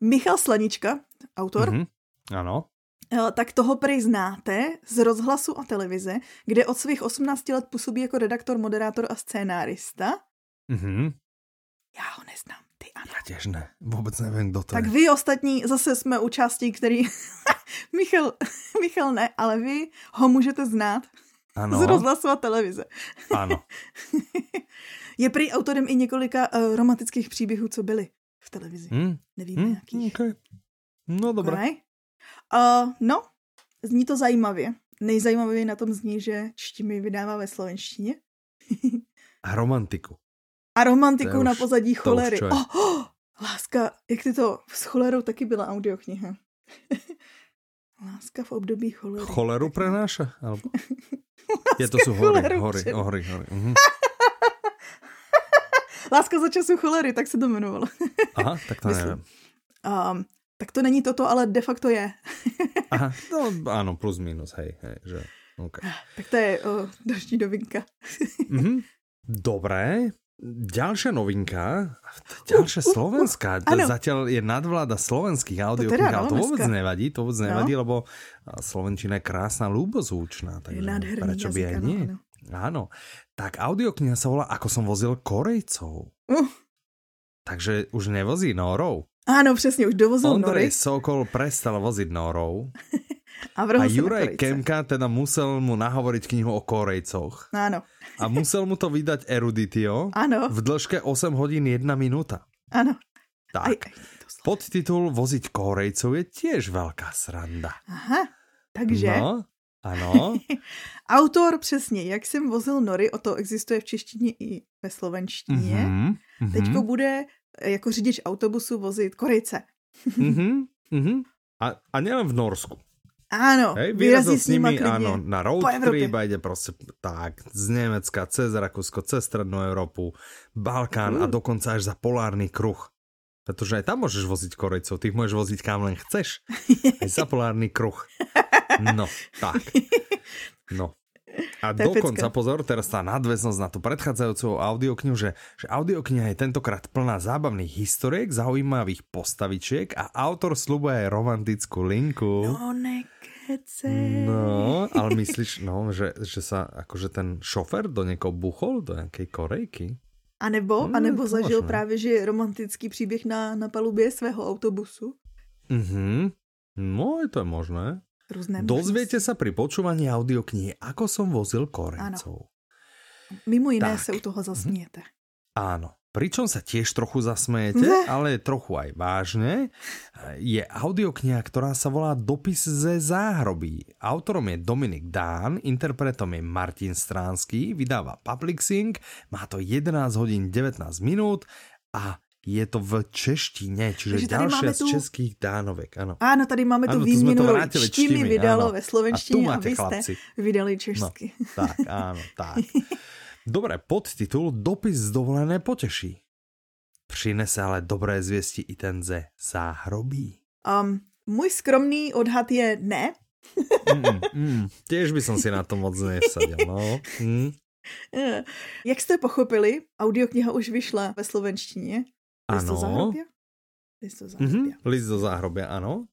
Michal Slanička, autor, Mhm. Ano. Eh, tak toho prej znáte z rozhlasu a televize, kde od svých 18 let působí jako redaktor, moderátor a scénárista. Mhm. Já ho neznám, ty ano. Ja tiež ne. Vôbec neviem, kto to Tak je. vy ostatní, zase jsme u části, který... *laughs* Michal, *laughs* Michal ne, ale vy ho můžete znát Áno, z rozhlasu a televize. áno. *laughs* Je prý autorem i několika uh, romantických příběhů, co byly v televizi. Hm? Nevíme Hm? jakých. Okay. No dobré. Okay. Uh, no, zní to zajímavě. Nejzajímavěji na tom zní, že čtimi vydává ve slovenštině. *laughs* A romantiku. A romantiku na už- pozadí cholery. Oh, oh, láska, jak ty to, s cholerou taky byla audiokniha. *laughs* Láska v období cholery. Choleru prenáša? Alebo... *laughs* Je to sú hory, hory, přenáša. hory, hory. Mhm. Láska za času cholery, tak se to jmenovalo. Aha, tak to Myslím. neviem. Um, tak to není toto, ale de facto je. *laughs* Aha, no áno, plus minus, hej, hej, že... Okay. Tak to je uh, další novinka. *laughs* Mhm. Dobré. Ďalšia novinka, ďalšia Uh, uh, uh, slovenská. áno. Zatiaľ je nadvláda slovenských audiokníh, teda, ale to no, dneska. nevadí, to vôbec No. nevadí, lebo slovenčina je krásna, ľúbozvučná, Je takže nádherný prečo by aj ano, nie? ano. Áno. Tak audiokniha sa volá Ako som vozil Korejcov. Uh, Takže už nevozí Norov. Ano, přesně, už dovozil Ondrej Nory Sokol prestal voziť Norov. *laughs* a A Juraj. Kemka teda musel mu nahovoriť knihu o Korejcoch. Ano, A musel mu to vydať Eruditio ano, v dĺžke 8 hodín 1 minúta. ano. Tak. Aj, aj. Podtitul Voziť Korejcov je tiež veľká sranda. Aha, takže No, ano. *laughs* autor přesně, jak jsem vozil Nory, o to existuje v češtině i ve slovenštině. Mhm, mhm, Teďko bude jako řidič autobusu vozit Korejce. *laughs* mhm, mhm. A, a nielen v Norsku. Ano, Hej, vyrazí s klidně. áno, na road trip a ide proste tak z Nemecka, cez Rakúsko, cez Strednú Európu, Balkán a Uh. dokonca až za polárny kruh. Pretože aj tam môžeš voziť Korejcov, ty ich môžeš voziť kam len chceš. *laughs* Aj za polárny kruh. No, tak. *laughs* No. A To dokonca, pozor, teraz tá nadväznosť na tú predchádzajúcu audioknihu, že, že audiokniha je tentokrát plná zábavných historiek, zaujímavých postavičiek a autor slubuje aj romantickú linku. No nekece. No, ale myslíš, no, že, že sa akože ten šofer do někoho buchol, do nějakej Korejky? A nebo, No, a nebo zažil možné. právě, že romantický příběh na, na palubě svého autobusu. Mhm. No, je to je možné. Různé Dozviete sa pri počúvaní audioknihy, ako som vozil Korejcov. Mimo jiné Tak. se u toho zasmějete. Áno. Pričom sa tiež trochu zasmejete, Ne. ale trochu aj vážne. Je audiokniha, ktorá sa volá Dopis ze záhrobí. Autorom je Dominik Dán, interpretom je Martin Stránsky, vydáva Publixing, má to 11 hodín 19 minút a je to v češtine, čiže Takže máme z tu- českých dánovek. Áno. Ano, tady máme tu Ano, tu výměnu Čtimi čtimi, vydalo ano. ve slovenštině a, vy jste vydali No, česky. tak, áno, tak. *laughs* Dobre, podtitul Dopis z dovolené poteší. Přinese ale dobré zvěsti i ten ze záhrobí. Um, můj skromný odhad je ne. Mm, mm, tiež by som si na to moc nesadil, no. Mm. *laughs* Eh, Jak jste pochopili, audiokniha už vyšla ve slovenštině. List do Ano. záhrobě? List do Mhm, záhrobě. list do záhrobia, ano.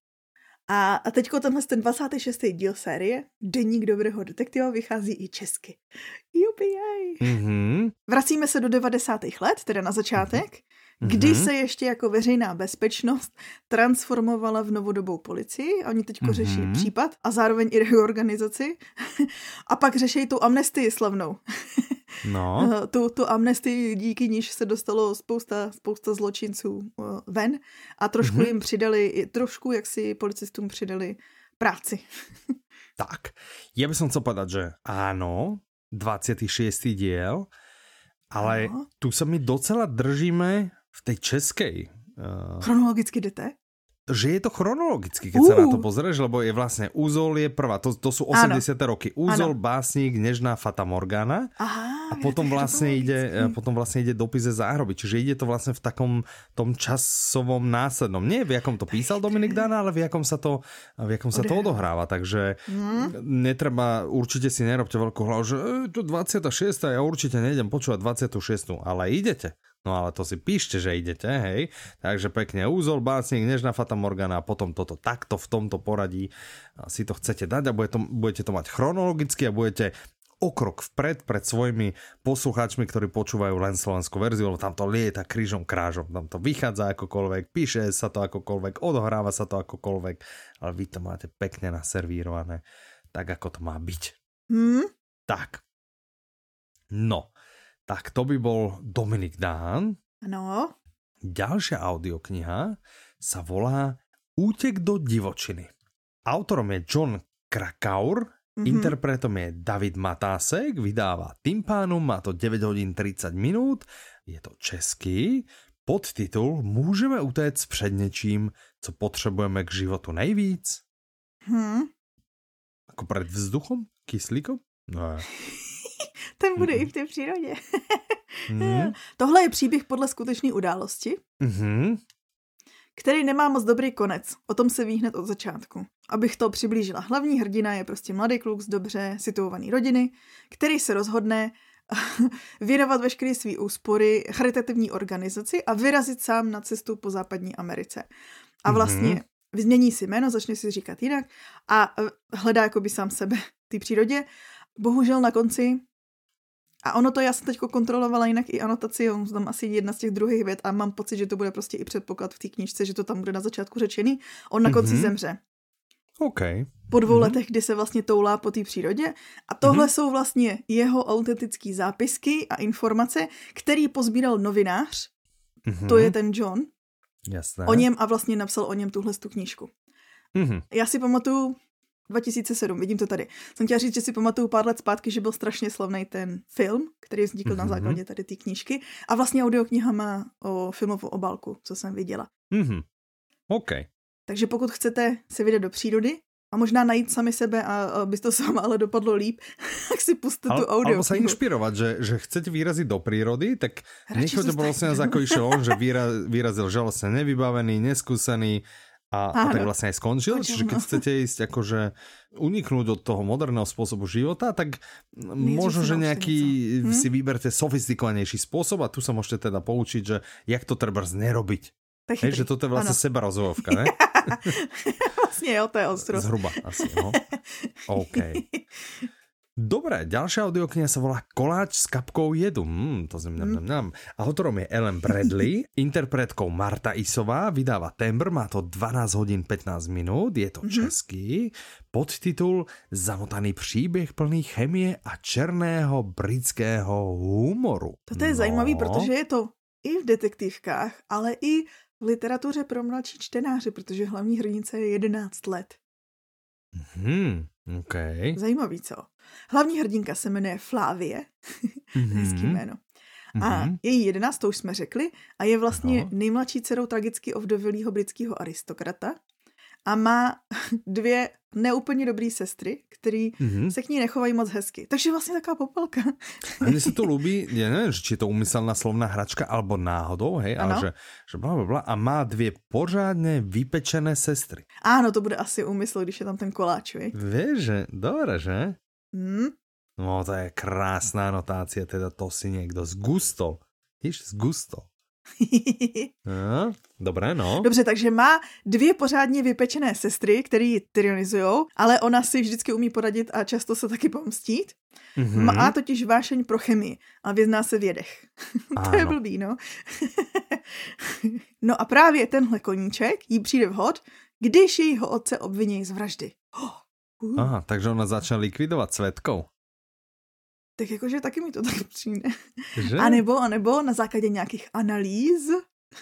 A, a teďko tenhle ten 26. díl série Deník dobrého detektiva vychází i česky. Jupi, Mhm, Vracíme se do 90. let, teda na začátek, kdy mhm. se ještě jako veřejná bezpečnost transformovala v novodobou policii. Oni teďko řeší Mhm. případ a zároveň i reorganizaci. *laughs* a pak řeší tu amnestii slavnou. *laughs* No, Eh, tu, tu amnestii, díky níž se dostalo spousta, spousta zločinců eh, ven a trošku Mhm. jim přidali, trošku jak si policistům přidali práci. *laughs* tak. Ja by som chcel povedať, že áno, 26. diel, ale Áno. tu sa my docela držíme v tej českej uh, Chronologicky jdete? že je to chronologicky, keď uh. sa na to pozrieš, lebo je vlastne Úzol je prvá, to, to sú Áno. 80. roky. Úzol, Áno. básnik, Nežná Fata Morgana Aha, a potom to vlastne ide, chronologicky. potom vlastne ide dopis ze záhroby, čiže ide to vlastne v takom tom časovom následnom. Nie v jakom to písal Dominik Dana, ale v jakom sa to, v jakom sa to odohráva, takže Hm? netreba, určite si nerobte veľkú hlavu, že e, to 26. ja určite nejdem počúvať 26. ale idete. No ale to si píšte, že idete, hej. Takže pekne úzol, básnik, nežná Fata Morgana a potom toto takto v tomto poradí si to chcete dať a bude to, budete to mať chronologicky a budete o krok vpred pred svojimi poslucháčmi, ktorí počúvajú len slovenskú verziu, lebo tam to lieta krížom krážom, tam to vychádza akokoľvek, píše sa to akokoľvek, odohráva sa to akokoľvek, ale vy to máte pekne naservírované, tak ako to má byť. Hmm? Tak. No, tak to by bol Dominik Dán. No. Ďalšia audiokniha sa volá Útek do divočiny. Autorom je John Krakaur, Mm-hmm. Interpretom je David Matásek, vydává Timpánum, má to 9 hodin 30 minút, je to český. Podtitul Můžeme utéct před něčím, co potřebujeme k životu nejvíc? Hmm. Jako před vzduchom? Kyslíkom? No. *laughs* *laughs* Ten bude mm-hmm. i v té přírodě. *laughs* mm-hmm. Tohle je příběh podle skutečné události. Mm-hmm který nemá moc dobrý konec. O tom se ví hned od začátku. Abych to přiblížila. Hlavní hrdina je prostě mladý kluk z dobře situované rodiny, který se rozhodne *laughs* věnovat veškeré své úspory charitativní organizaci a vyrazit sám na cestu po západní Americe. A mhm. vlastně mm-hmm. vyzmění si jméno, začne si říkat jinak a e, hledá jakoby sám sebe v té přírodě. Bohužel na konci a ono to já jsem teď kontrolovala jinak i anotaci, on tam asi jedna z těch druhých vět a mám pocit, že to bude prostě i předpoklad v té knižce, že to tam bude na začátku řečený. On na konci mm-hmm. zemře. OK. Po dvou mm-hmm. letech, kdy se vlastně toulá po té přírodě. A tohle mm-hmm. jsou vlastně jeho autentické zápisky a informace, který pozbíral novinář. Mm-hmm. To je ten John. Jasné. O něm a vlastně napsal o něm tuhle tu knížku. Mm-hmm. Já si pamatuju, 2007, vidím to tady. Jsem chtěla říct, že si pamatuju pár let zpátky, že byl strašně slavný ten film, který vznikl mm-hmm. na mhm. základě tady té knížky. A vlastně audiokniha má o filmovou obálku, co jsem viděla. Mm-hmm. OK. Takže pokud chcete se vydat do přírody a možná najít sami sebe a aby to *laughs* sama ale dopadlo líp, tak si puste tu audio. Alebo sa inšpirovať, že, že chcete vyrazit do přírody, tak nechoďte prosím nás ako išiel on, že vyrazil žalostne nevybavený, neskúsený, a, a tak vlastne aj skončil. Čiže keď chcete ísť akože uniknúť od toho moderného spôsobu života, tak možno, že nejaký hm? si vyberte sofistikovanejší spôsob a tu sa môžete teda poučiť, že jak to treba nerobiť. Hej, že toto je vlastne seba rozvojovka, ne? *laughs* vlastne jo, to je ostro. Zhruba asi, no. *laughs* OK. *laughs* Dobre, ďalšia audiokniha sa volá Koláč s kapkou jedu. Mm, to zem, mm. nám. Autorom je Ellen Bradley, *laughs* interpretkou Marta Isová, vydáva Tember, má to 12 hodín 15 minút, je to mm. český, podtitul Zamotaný příběh plný chemie a černého britského humoru. To je no. zajímavý, protože je to i v detektivkách, ale i v literatuře pro mladší čtenáře, protože hlavní hrdince je 11 let. Hmm, okay. Zajímavý, co? Hlavní hrdinka se jmenuje Flávie, mm-hmm. *laughs* hezký jméno. A mm-hmm. její jedenáctou jsme řekli a je vlastně no. nejmladší dcerou tragicky ovdovělého britského aristokrata a má *laughs* dvě neúplně dobré sestry, který mm-hmm. se k ní nechovají moc hezky. Takže vlastně taková popelka. A mně se to líbí, já nevím, či je to umyselná slovná hračka, alebo náhodou, hej, ano. ale že, že bla, bla, bla, a má dvě pořádně vypečené sestry. Ano, to bude asi úmysl, když je tam ten koláč? Víš, že, dobré, že? Hmm? No, to je krásná notácia, teda to si někdo zgustol. Víš, zgustol. *laughs* no, dobré, no. Dobře, takže má dvě pořádně vypečené sestry, které ji tyranizujou, ale ona si vždycky umí poradit a často se taky pomstít. Mm-hmm. Má totiž vášeň pro chemii a vyzná se v jedech. *laughs* to je blbý, no. *laughs* no a právě tenhle koníček jí přijde vhod, když jejího otce obviní z vraždy. Oh. Aha, takže ona začala likvidovat světkou. Tak jakože taky mi to tak přijde. Že? A nebo, a nebo na základě nějakých analýz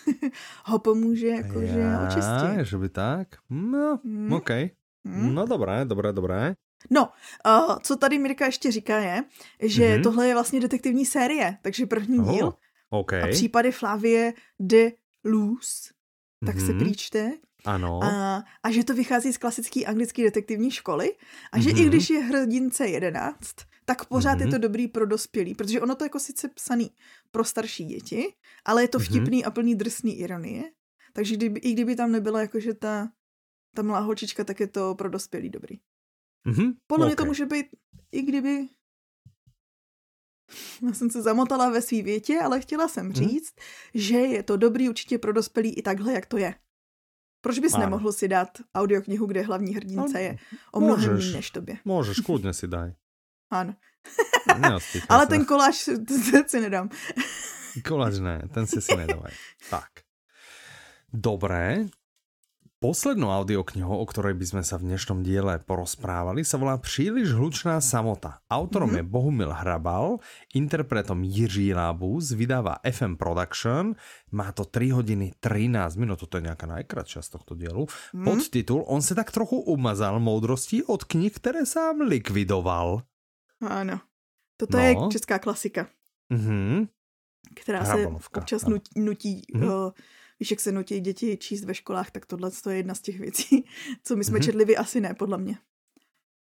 *laughs* ho pomůže jakože ja, očistit. že by tak? No, mm. OK. Mm. No dobré, dobré, dobré. No, uh, co tady Mirka ještě říká je, že mm-hmm. tohle je vlastně detektivní série, takže první oh, díl. Okay. A případy Flavie de Luz, tak mm-hmm. se mhm. prýčte. Ano. A, a že to vychází z klasické anglické detektivní školy a že mm-hmm. i mhm. když je hrdince 11, tak pořád mm-hmm. je to dobrý pro dospělý, protože ono to jako sice psaný pro starší děti, ale je to mhm. vtipný mm-hmm. a plný drsný ironie. Takže kdyby, i kdyby tam nebyla jakože ta, ta malá holčička, tak je to pro dospělý dobrý. Mm-hmm. Podle okay. mě to může být, i kdyby Já jsem se zamotala ve svý větě, ale chtěla jsem Mhm. říct, hmm. že je to dobrý určitě pro dospělý i takhle, jak to je. Proč bys Ano. nemohl si dát audioknihu, kde hlavní hrdince No, je o mnohem můžeš. méně než tobě? Môžeš, kľudne si daj. Ano. *laughs* Ale ten koláč *laughs* to si nedám. Koláč ne, ten si si nedávaj. *laughs* Tak. Dobré. Poslednou audioknihu, o ktorej by sme sa v dnešnom diele porozprávali, sa volá Příliš hlučná samota. Autorom mm-hmm. je Bohumil Hrabal, interpretom Jiří Lábus, vydáva FM Production, má to 3 hodiny 13 minút, toto je nejaká najkratšia z tohto dielu. Mm. Podtitul, on se tak trochu umazal moudrostí od knih, ktoré sám likvidoval. Ano. Toto No. je česká klasika, Mhm. která se Hrabalovka, občas ano. nutí, nutí Mhm. uh, víš, jak se nutí děti číst ve školách, tak tohle to je jedna z těch věcí, co my jsme Mhm. četli, vy asi ne, podle mě.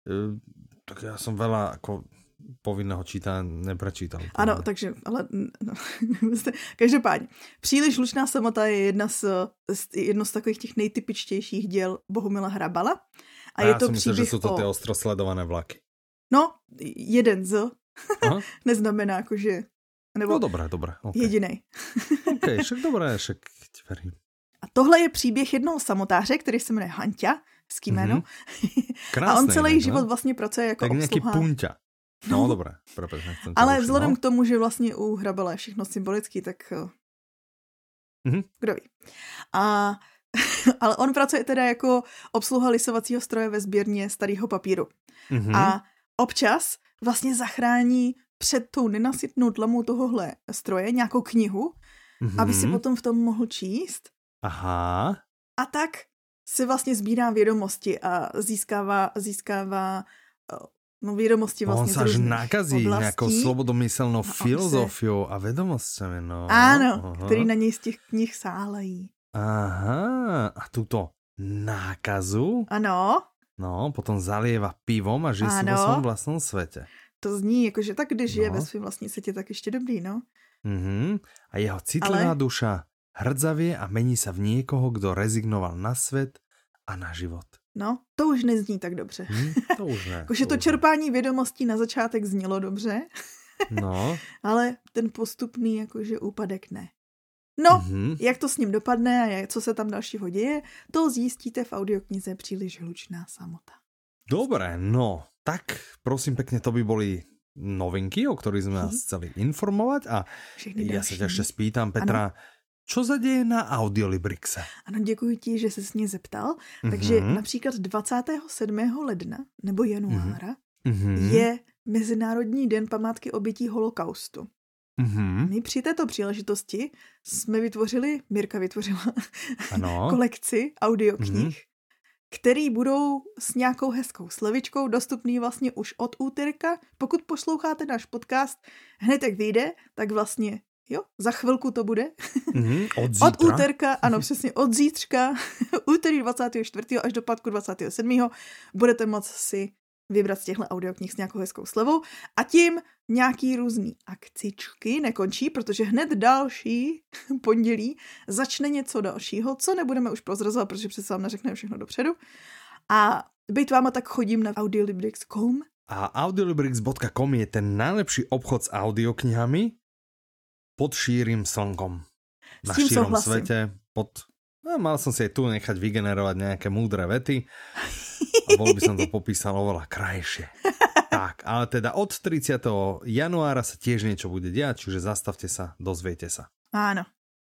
E, tak ja som veľa ako povinného čítania neprečítal. Ano, takže, ale no, *laughs* každopádně. Příliš hlučná samota je jedna z, z, jedno z takových těch nejtypičtějších děl Bohumila Hrabala. A, A je ja to som myslel, že sú to o... tie ostro sledované vlaky. No, jeden z, Aha. *laughs* neznamená jako, že... Nebo No dobré, dobré. Okay. jediný. *laughs* OK, *laughs* však dobré, však ti verím. A tohle je příběh jednoho samotáře, který se jmenuje Hanťa, hezký jméno. Krásne *laughs* a on celý inak, život vlastně pracuje jako Tak obsluha. punťa. No, No. dobré, ťa Ale vzhledem no. k tomu, že vlastně u Hrabela je všechno symbolický, tak Mhm. kdo ví. A, ale on pracuje teda jako obsluha lisovacího stroje ve sběrně starého papíru. Mhm. A občas vlastně zachrání před tou nenasytnou tlamou tohohle stroje nějakou knihu, Mhm. aby si potom v tom mohl číst. Aha, A tak si vlastně sbírá vědomosti a získává, získává eh, no, vědomosti on vlastně sa z až nakazí oblastí. nejakou slobodomyselnou on se- filozofiou a vedomostami, no. Ano, Aha. který na něj z těch knih sálejí. Aha, a túto nákazu, Ano, no, potom zalieva pivom a žije si vo svojom vlastnom svete. To zní jako, že tak když je No. ve svém vlastním světě, tak ještě dobrý, no. Mhm. A jeho citlivá Ale- duša hrdzavie a mení sa v niekoho, kdo rezignoval na svet a na život. No, to už nezní tak dobře. Hm? To už ne. *laughs* Jakože to ne. čerpání vědomostí na začátek znělo dobře, *laughs* No. *laughs* ale ten postupný jakože úpadek ne. No, Mhm. jak to s ním dopadne a jak- co se tam dalšího děje, to zjistíte v audioknize Příliš hlučná samota. Dobre, no. Tak, prosím pekne, to by boli novinky, o ktorých sme Mhm. vás chceli informovať a Všechny ja další. sa ťa ešte spýtam, Petra, čo sa deje na Audiolibrixe? Ano, děkuji ti, že se mě zeptal. Takže Mhm. například 27. ledna nebo januára Mhm. je Mezinárodní den památky obětí holokaustu. Mhm. My při této příležitosti jsme vytvořili, Mirka vytvořila Ano. *laughs* kolekci audioknih, Mhm. Který budou s nějakou hezkou slevičkou dostupný vlastně už od úterka. Pokud posloucháte náš podcast hned jak vyjde, tak vlastně jo, za chvilku to bude. Mhm. *laughs* Od zítra? Od úterka, ano přesně, od zítřka, *laughs* úterý 24. až do pátku 27. budete moct si vybrat z těchto audioknih s nějakou hezkou slevou a tím nějaký různý akcičky nekončí, protože hned další *laughs* pondělí začne něco dalšího, co nebudeme už prozrazovat, protože přece vám neřekneme všechno dopředu. A byť váma tak chodím na audiolibrix.com A audiolibrix.com je ten najlepší obchod s audioknihami pod šírim slnkom. S Na tím šírom souhlasím. svete. Pod... No, mal som si aj tu nechať vygenerovať nejaké múdre vety *laughs* a bol by som to popísal oveľa krajšie. Tak, ale teda od 30. januára sa tiež niečo bude diať, čiže zastavte sa, dozviete sa. Áno.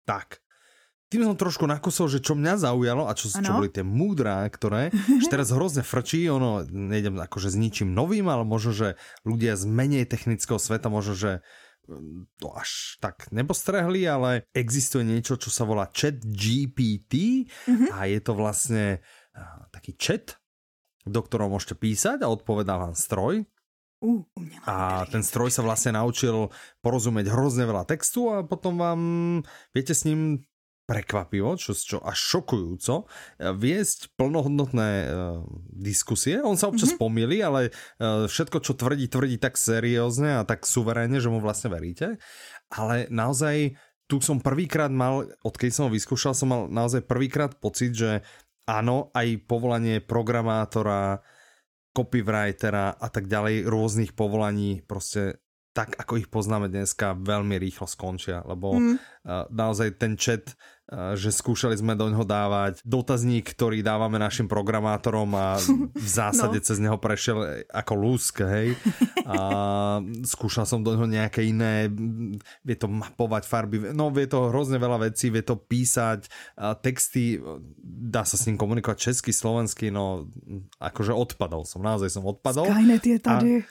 Tak. Tým som trošku nakusol, že čo mňa zaujalo a čo, čo Ano. boli tie múdra, ktoré, *laughs* že teraz hrozne frčí, ono, nejdem akože s ničím novým, ale možno, že ľudia z menej technického sveta, možno, že mm, to až tak nepostrehli, ale existuje niečo, čo sa volá chat GPT Mhm. a je to vlastne ah, taký chat, do ktorého môžete písať a odpovedá vám stroj Uh, a ten stroj sa vlastne naučil porozumieť hrozne veľa textu a potom vám, viete s ním prekvapivo, čo, čo až šokujúco, viesť plnohodnotné uh, diskusie. On sa občas Mhm. mm-hmm. pomýli, ale uh, všetko, čo tvrdí, tvrdí tak seriózne a tak suverénne, že mu vlastne veríte. Ale naozaj tu som prvýkrát mal, odkedy som ho vyskúšal, som mal naozaj prvýkrát pocit, že áno, aj povolanie programátora, copywritera a tak ďalej, rôznych povolaní proste tak ako ich poznáme dneska, veľmi rýchlo skončia, lebo mm. uh, naozaj ten chat že skúšali sme do ňoho dávať dotazník, ktorý dávame našim programátorom a v zásade *laughs* no. cez neho prešiel ako lúsk, hej. A skúšal som do ňoho nejaké iné, vie to mapovať farby, no vie to hrozne veľa vecí, vie to písať texty, dá sa s ním komunikovať česky, slovensky, no akože odpadol som, naozaj som odpadol. Skynet je tady. *laughs*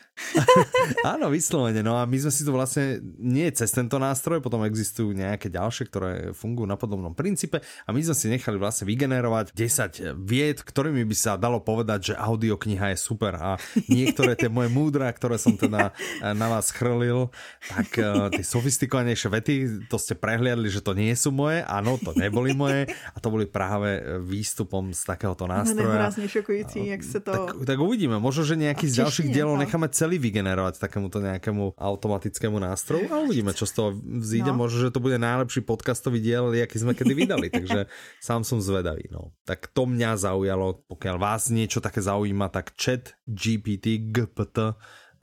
A, áno, vyslovene, no a my sme si to vlastne nie cez tento nástroj, potom existujú nejaké ďalšie, ktoré fungujú na podobnom princípe a my sme si nechali vlastne vygenerovať 10 vied, ktorými by sa dalo povedať, že audiokniha je super a niektoré tie moje múdra, ktoré som teda eh, na vás chrlil, tak uh, tie sofistikovanejšie vety, to ste prehliadli, že to nie sú moje, áno, to neboli moje a to boli práve eh, výstupom z takéhoto nástroja. No, šokující, jak se to... Tak, tak uvidíme, možno, že nejaký z ďalších dielov necháme celý vygenerovať takémuto nejakému automatickému nástroju a uvidíme, čo z toho vzíde. No. Možno, že to bude najlepší podcastový diel, aký sme kedy vydali, takže sám som zvedavý. No. Tak to mňa zaujalo, pokiaľ vás niečo také zaujíma, tak chat GPT, GPT,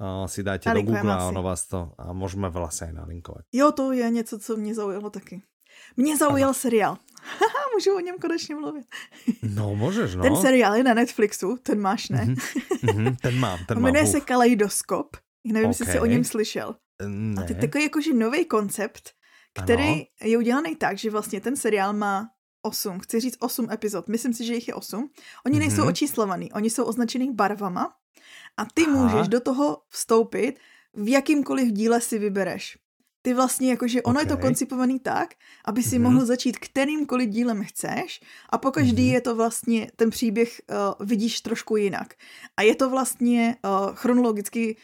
uh, si dajte do Google a ono vás to a môžeme vlastne aj nalinkovať. Jo, to je něco, co mě zaujalo taky. Mě zaujal seriál. *laughs* Můžu o něm konečně mluvit. No, můžeš, no. Ten seriál je na Netflixu, ten máš, ne? Mm-hmm, ten mám, ten *laughs* mám. Jmenuje se Kaleidoskop. Nevím, okay. jestli jsi o něm slyšel. Ne. A to je takový jakože nový koncept, který ano. je udělaný tak, že vlastně ten seriál má 8, chci říct 8 epizod, myslím si, že jich je 8. Oni mm-hmm. nejsou očíslovaný, oni jsou označený barvama a ty Aha. můžeš do toho vstoupit v jakýmkoliv díle si vybereš. Ty vlastně jakože ono okay. je to koncipovaný tak, aby si mm-hmm. mohl začít kterýmkoliv dílem chceš a po každý mm-hmm. je to vlastně, ten příběh uh, vidíš trošku jinak. A je to vlastně uh, chronologicky,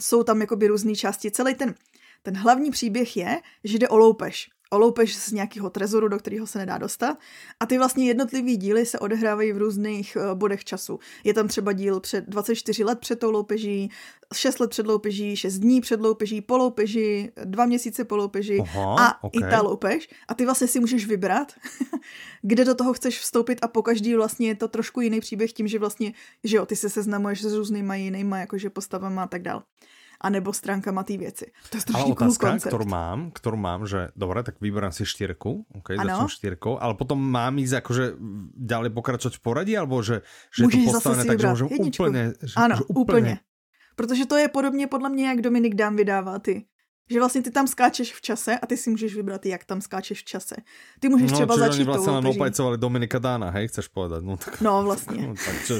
jsou tam jakoby různé části. Celý ten ten hlavní příběh je, že jde o loupež. O loupež z nějakého trezoru, do kterého se nedá dostat. A ty vlastně jednotlivý díly se odehrávají v různých uh, bodech času. Je tam třeba díl před 24 let před tou loupeží, 6 let před loupeží, 6 dní před loupeží, po loupeži, 2 měsíce po loupeži Aha, a okay. i ta loupež. A ty vlastně si můžeš vybrat, *laughs* kde do toho chceš vstoupit a po každý vlastně je to trošku jiný příběh tím, že vlastně, že jo, ty se seznamuješ s různýma jinýma jakože postavama a tak dál anebo stránkama té věci. To je strašně cool koncept. ktorú mám, ktorú mám, že dobre, tak vyberám si štyrku, ok, začnem štyrkou, ale potom mám ísť akože ďalej pokračovať v poradí, alebo že, že Můžeš je to postavené tak, že jedničku. úplne... Že, ano, že úplne. úplně. Protože to je podobně podle mě, jak Dominik Dám vydává ty že vlastně ty tam skáčeš v čase a ty si můžeš vybrat, jak tam skáčeš v čase. Ty můžeš no, třeba začít oni vlastne len opajcovali Dominika Dána, hej, chceš povedať? No, tak, no vlastně. No, *laughs* tak čo,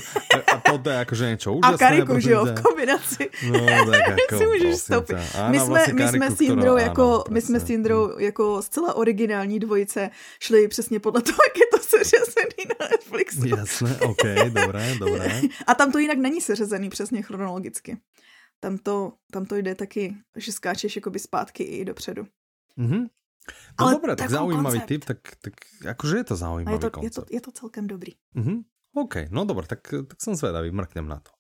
a to je akože niečo úžasné. A Kariku, že jo, v kombinaci. No, tak ako, *laughs* si můžeš vstoupit. My jsme, my jsme s Jindrou jako, my jsme s Jindrou jako zcela originální dvojice šli přesně podle toho, jak je to seřazený na Netflixu. Jasné, ok, dobré, dobré. *laughs* A tam to jinak není seřazený přesně chronologicky tam to, tam to jde taky, že skáčeš jakoby zpátky i dopředu. Mm-hmm. No Ale dobré, tak zaujímavý koncept. typ, tak, tak akože je to zaujímavý je to, koncept. Je to, je to celkem dobrý. Mm-hmm. OK, no dobré, tak, tak som zvedavý, mrknem na to.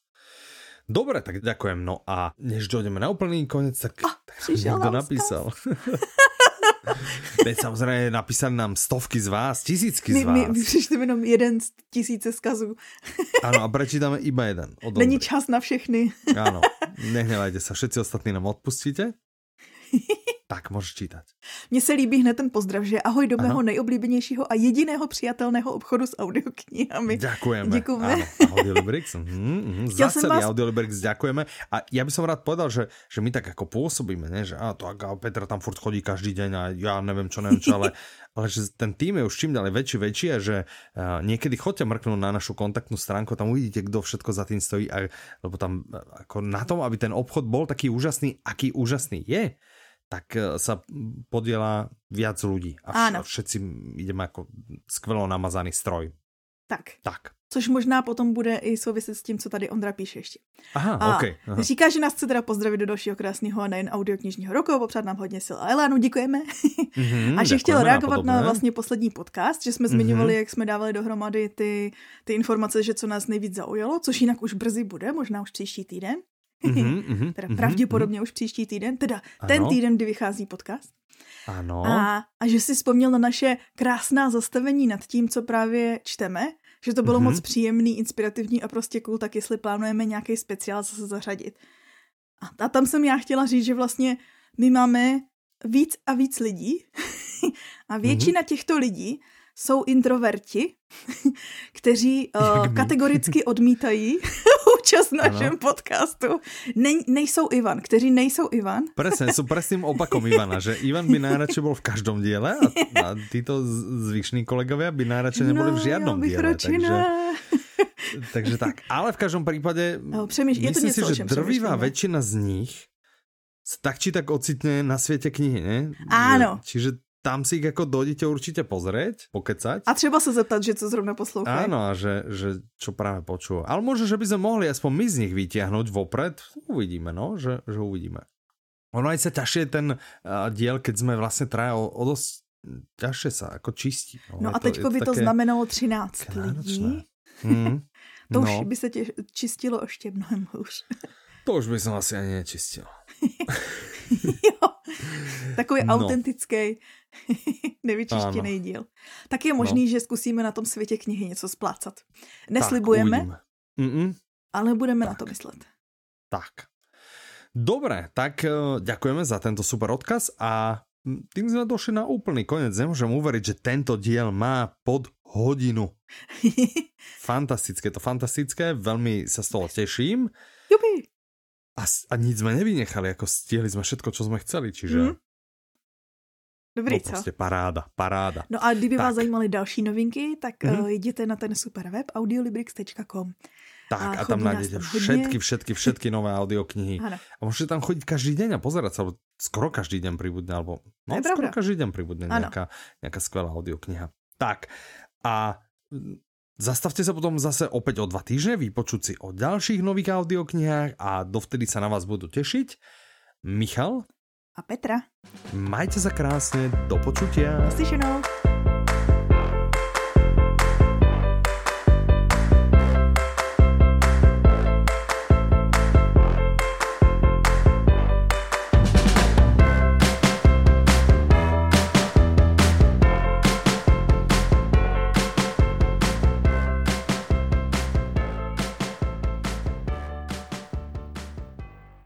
Dobre, tak ďakujem. No a než dojdeme na úplný koniec, tak, ah, tak niekto napísal. *laughs* *laughs* Teď samozřejmě napísali nám stovky z vás, tisícky z vás. My, my přišli jenom jeden z tisíce skazů. *laughs* ano, a prečítáme iba jeden. Není čas na všechny. ano, nehnevajte se, všetci ostatní nám odpustíte. *laughs* Tak, můžeš čítat. Mně se líbí hned ten pozdrav, že ahoj do mého nejoblíbenějšího a jediného přijatelného obchodu s audioknihami. Děkujeme. Děkujeme. Áno, Audiolibrix. Mm, mm, za celý vás... Audiolibrix ďakujeme. A ja by som rád povedal, že, že my tak ako pôsobíme, ne? že a to a Petra tam furt chodí každý deň a ja neviem čo, neviem čo, ale, *laughs* ale že ten tým je už čím ďalej väčší, väčší a že uh, niekedy chodte mrknúť na našu kontaktnú stránku, tam uvidíte, kto všetko za tým stojí, a, lebo tam ako na tom, aby ten obchod bol taký úžasný, aký úžasný je, tak e, sa podiela viac ľudí a vš- všetci ideme jako skvelo namazaný stroj. Tak. Tak. Což možná potom bude i souviset s tím, co tady Ondra píše ještě. Aha, a okay, aha. Říká, že nás chce teda pozdravit do dalšího krásného a nejen audioknižního roku, popřát nám hodně sil a elánu, děkujeme. Mm-hmm, *laughs* a že chtěl reagovat na vlastně poslední podcast, že jsme mm-hmm. zmiňovali, jak jsme dávali dohromady ty, ty informace, že co nás nejvíc zaujalo, což jinak už brzy bude, možná už příští týden. Mm-hmm, mm-hmm, *laughs* teda mm-hmm, pravděpodobně mm-hmm. už příští týden, teda ano. ten týden, kdy vychází podcast. Ano. A, a že si vzpomněl na naše krásná zastavení nad tím, co právě čteme, že to bylo mm-hmm. moc příjemný, inspirativní a prostě cool, tak jestli plánujeme nějaký speciál zase zařadit. A tam jsem já chtěla říct, že vlastně my máme víc a víc lidí *laughs* a většina mm-hmm. těchto lidí jsou introverti, *laughs* kteří uh, kategoricky odmítají účast na našem podcastu. Ne, nejsou Ivan, kteří nejsou Ivan. Presne, sú presným opakom Ivana, že Ivan by najradšej bol v každom diele a, *laughs* a títo zvyšní kolegovia by najradšej neboli no, v žiadnom diele. Takže, *laughs* takže tak. Ale v každom prípade no, přemýš, myslím je to něco, si, že drvivá väčšina z nich tak či tak ocitne na svete knihy, ne? Áno. Čiže tam si ich jako dojdete určitě pozrieť, pokecať. A třeba se zeptat, že co zrovna poslouchají. Áno, a že, že čo práve počúva. Ale možno, že by sme mohli aspoň my z nich vytiahnuť vopred. Uvidíme, no, že, že uvidíme. Ono aj sa ťažšie ten uh, diel, keď sme vlastne traja o, o dosť ťažšie sa ako čistí. No, no a teďko by to znamenalo 13 lidí. *laughs* Hmm. to no. už by se tě čistilo ještě mnohem hůř. to už by som asi ani nečistil. *laughs* jo, takový no. autentický *laughs* nevyčištěný díl. Tak je možný, no. že zkusíme na tom světě knihy něco splácat. Neslibujeme, tak, ale budeme na to myslet. Tak. Dobre, tak uh, ďakujeme za tento super odkaz a tým sme došli na úplný koniec. Nemôžem uveriť, že tento diel má pod hodinu. *laughs* fantastické, to fantastické, veľmi sa z toho teším. Jupi. A, a nic sme nevynechali, ako stihli sme všetko, čo sme chceli, čiže... Mm. Dobrý, no, co? Prostě paráda, paráda. No a kdyby tak. vás zajímaly další novinky, tak mm. uh, jděte na ten super web audiolibrix.com. Tak a, a tam nájdete všetky, všetky, všetky nové audioknihy. Ano. A môžete tam chodiť každý deň a pozerať sa, alebo skoro každý deň pribudne, alebo no, skoro pravda. každý deň pribudne nejaká, nejaká skvelá audiokniha. Tak a Zastavte sa potom zase opäť o dva týždne, vypočuť si o ďalších nových audioknihách a dovtedy sa na vás budú tešiť. Michal a Petra. Majte sa krásne, do počutia. Slyšenou.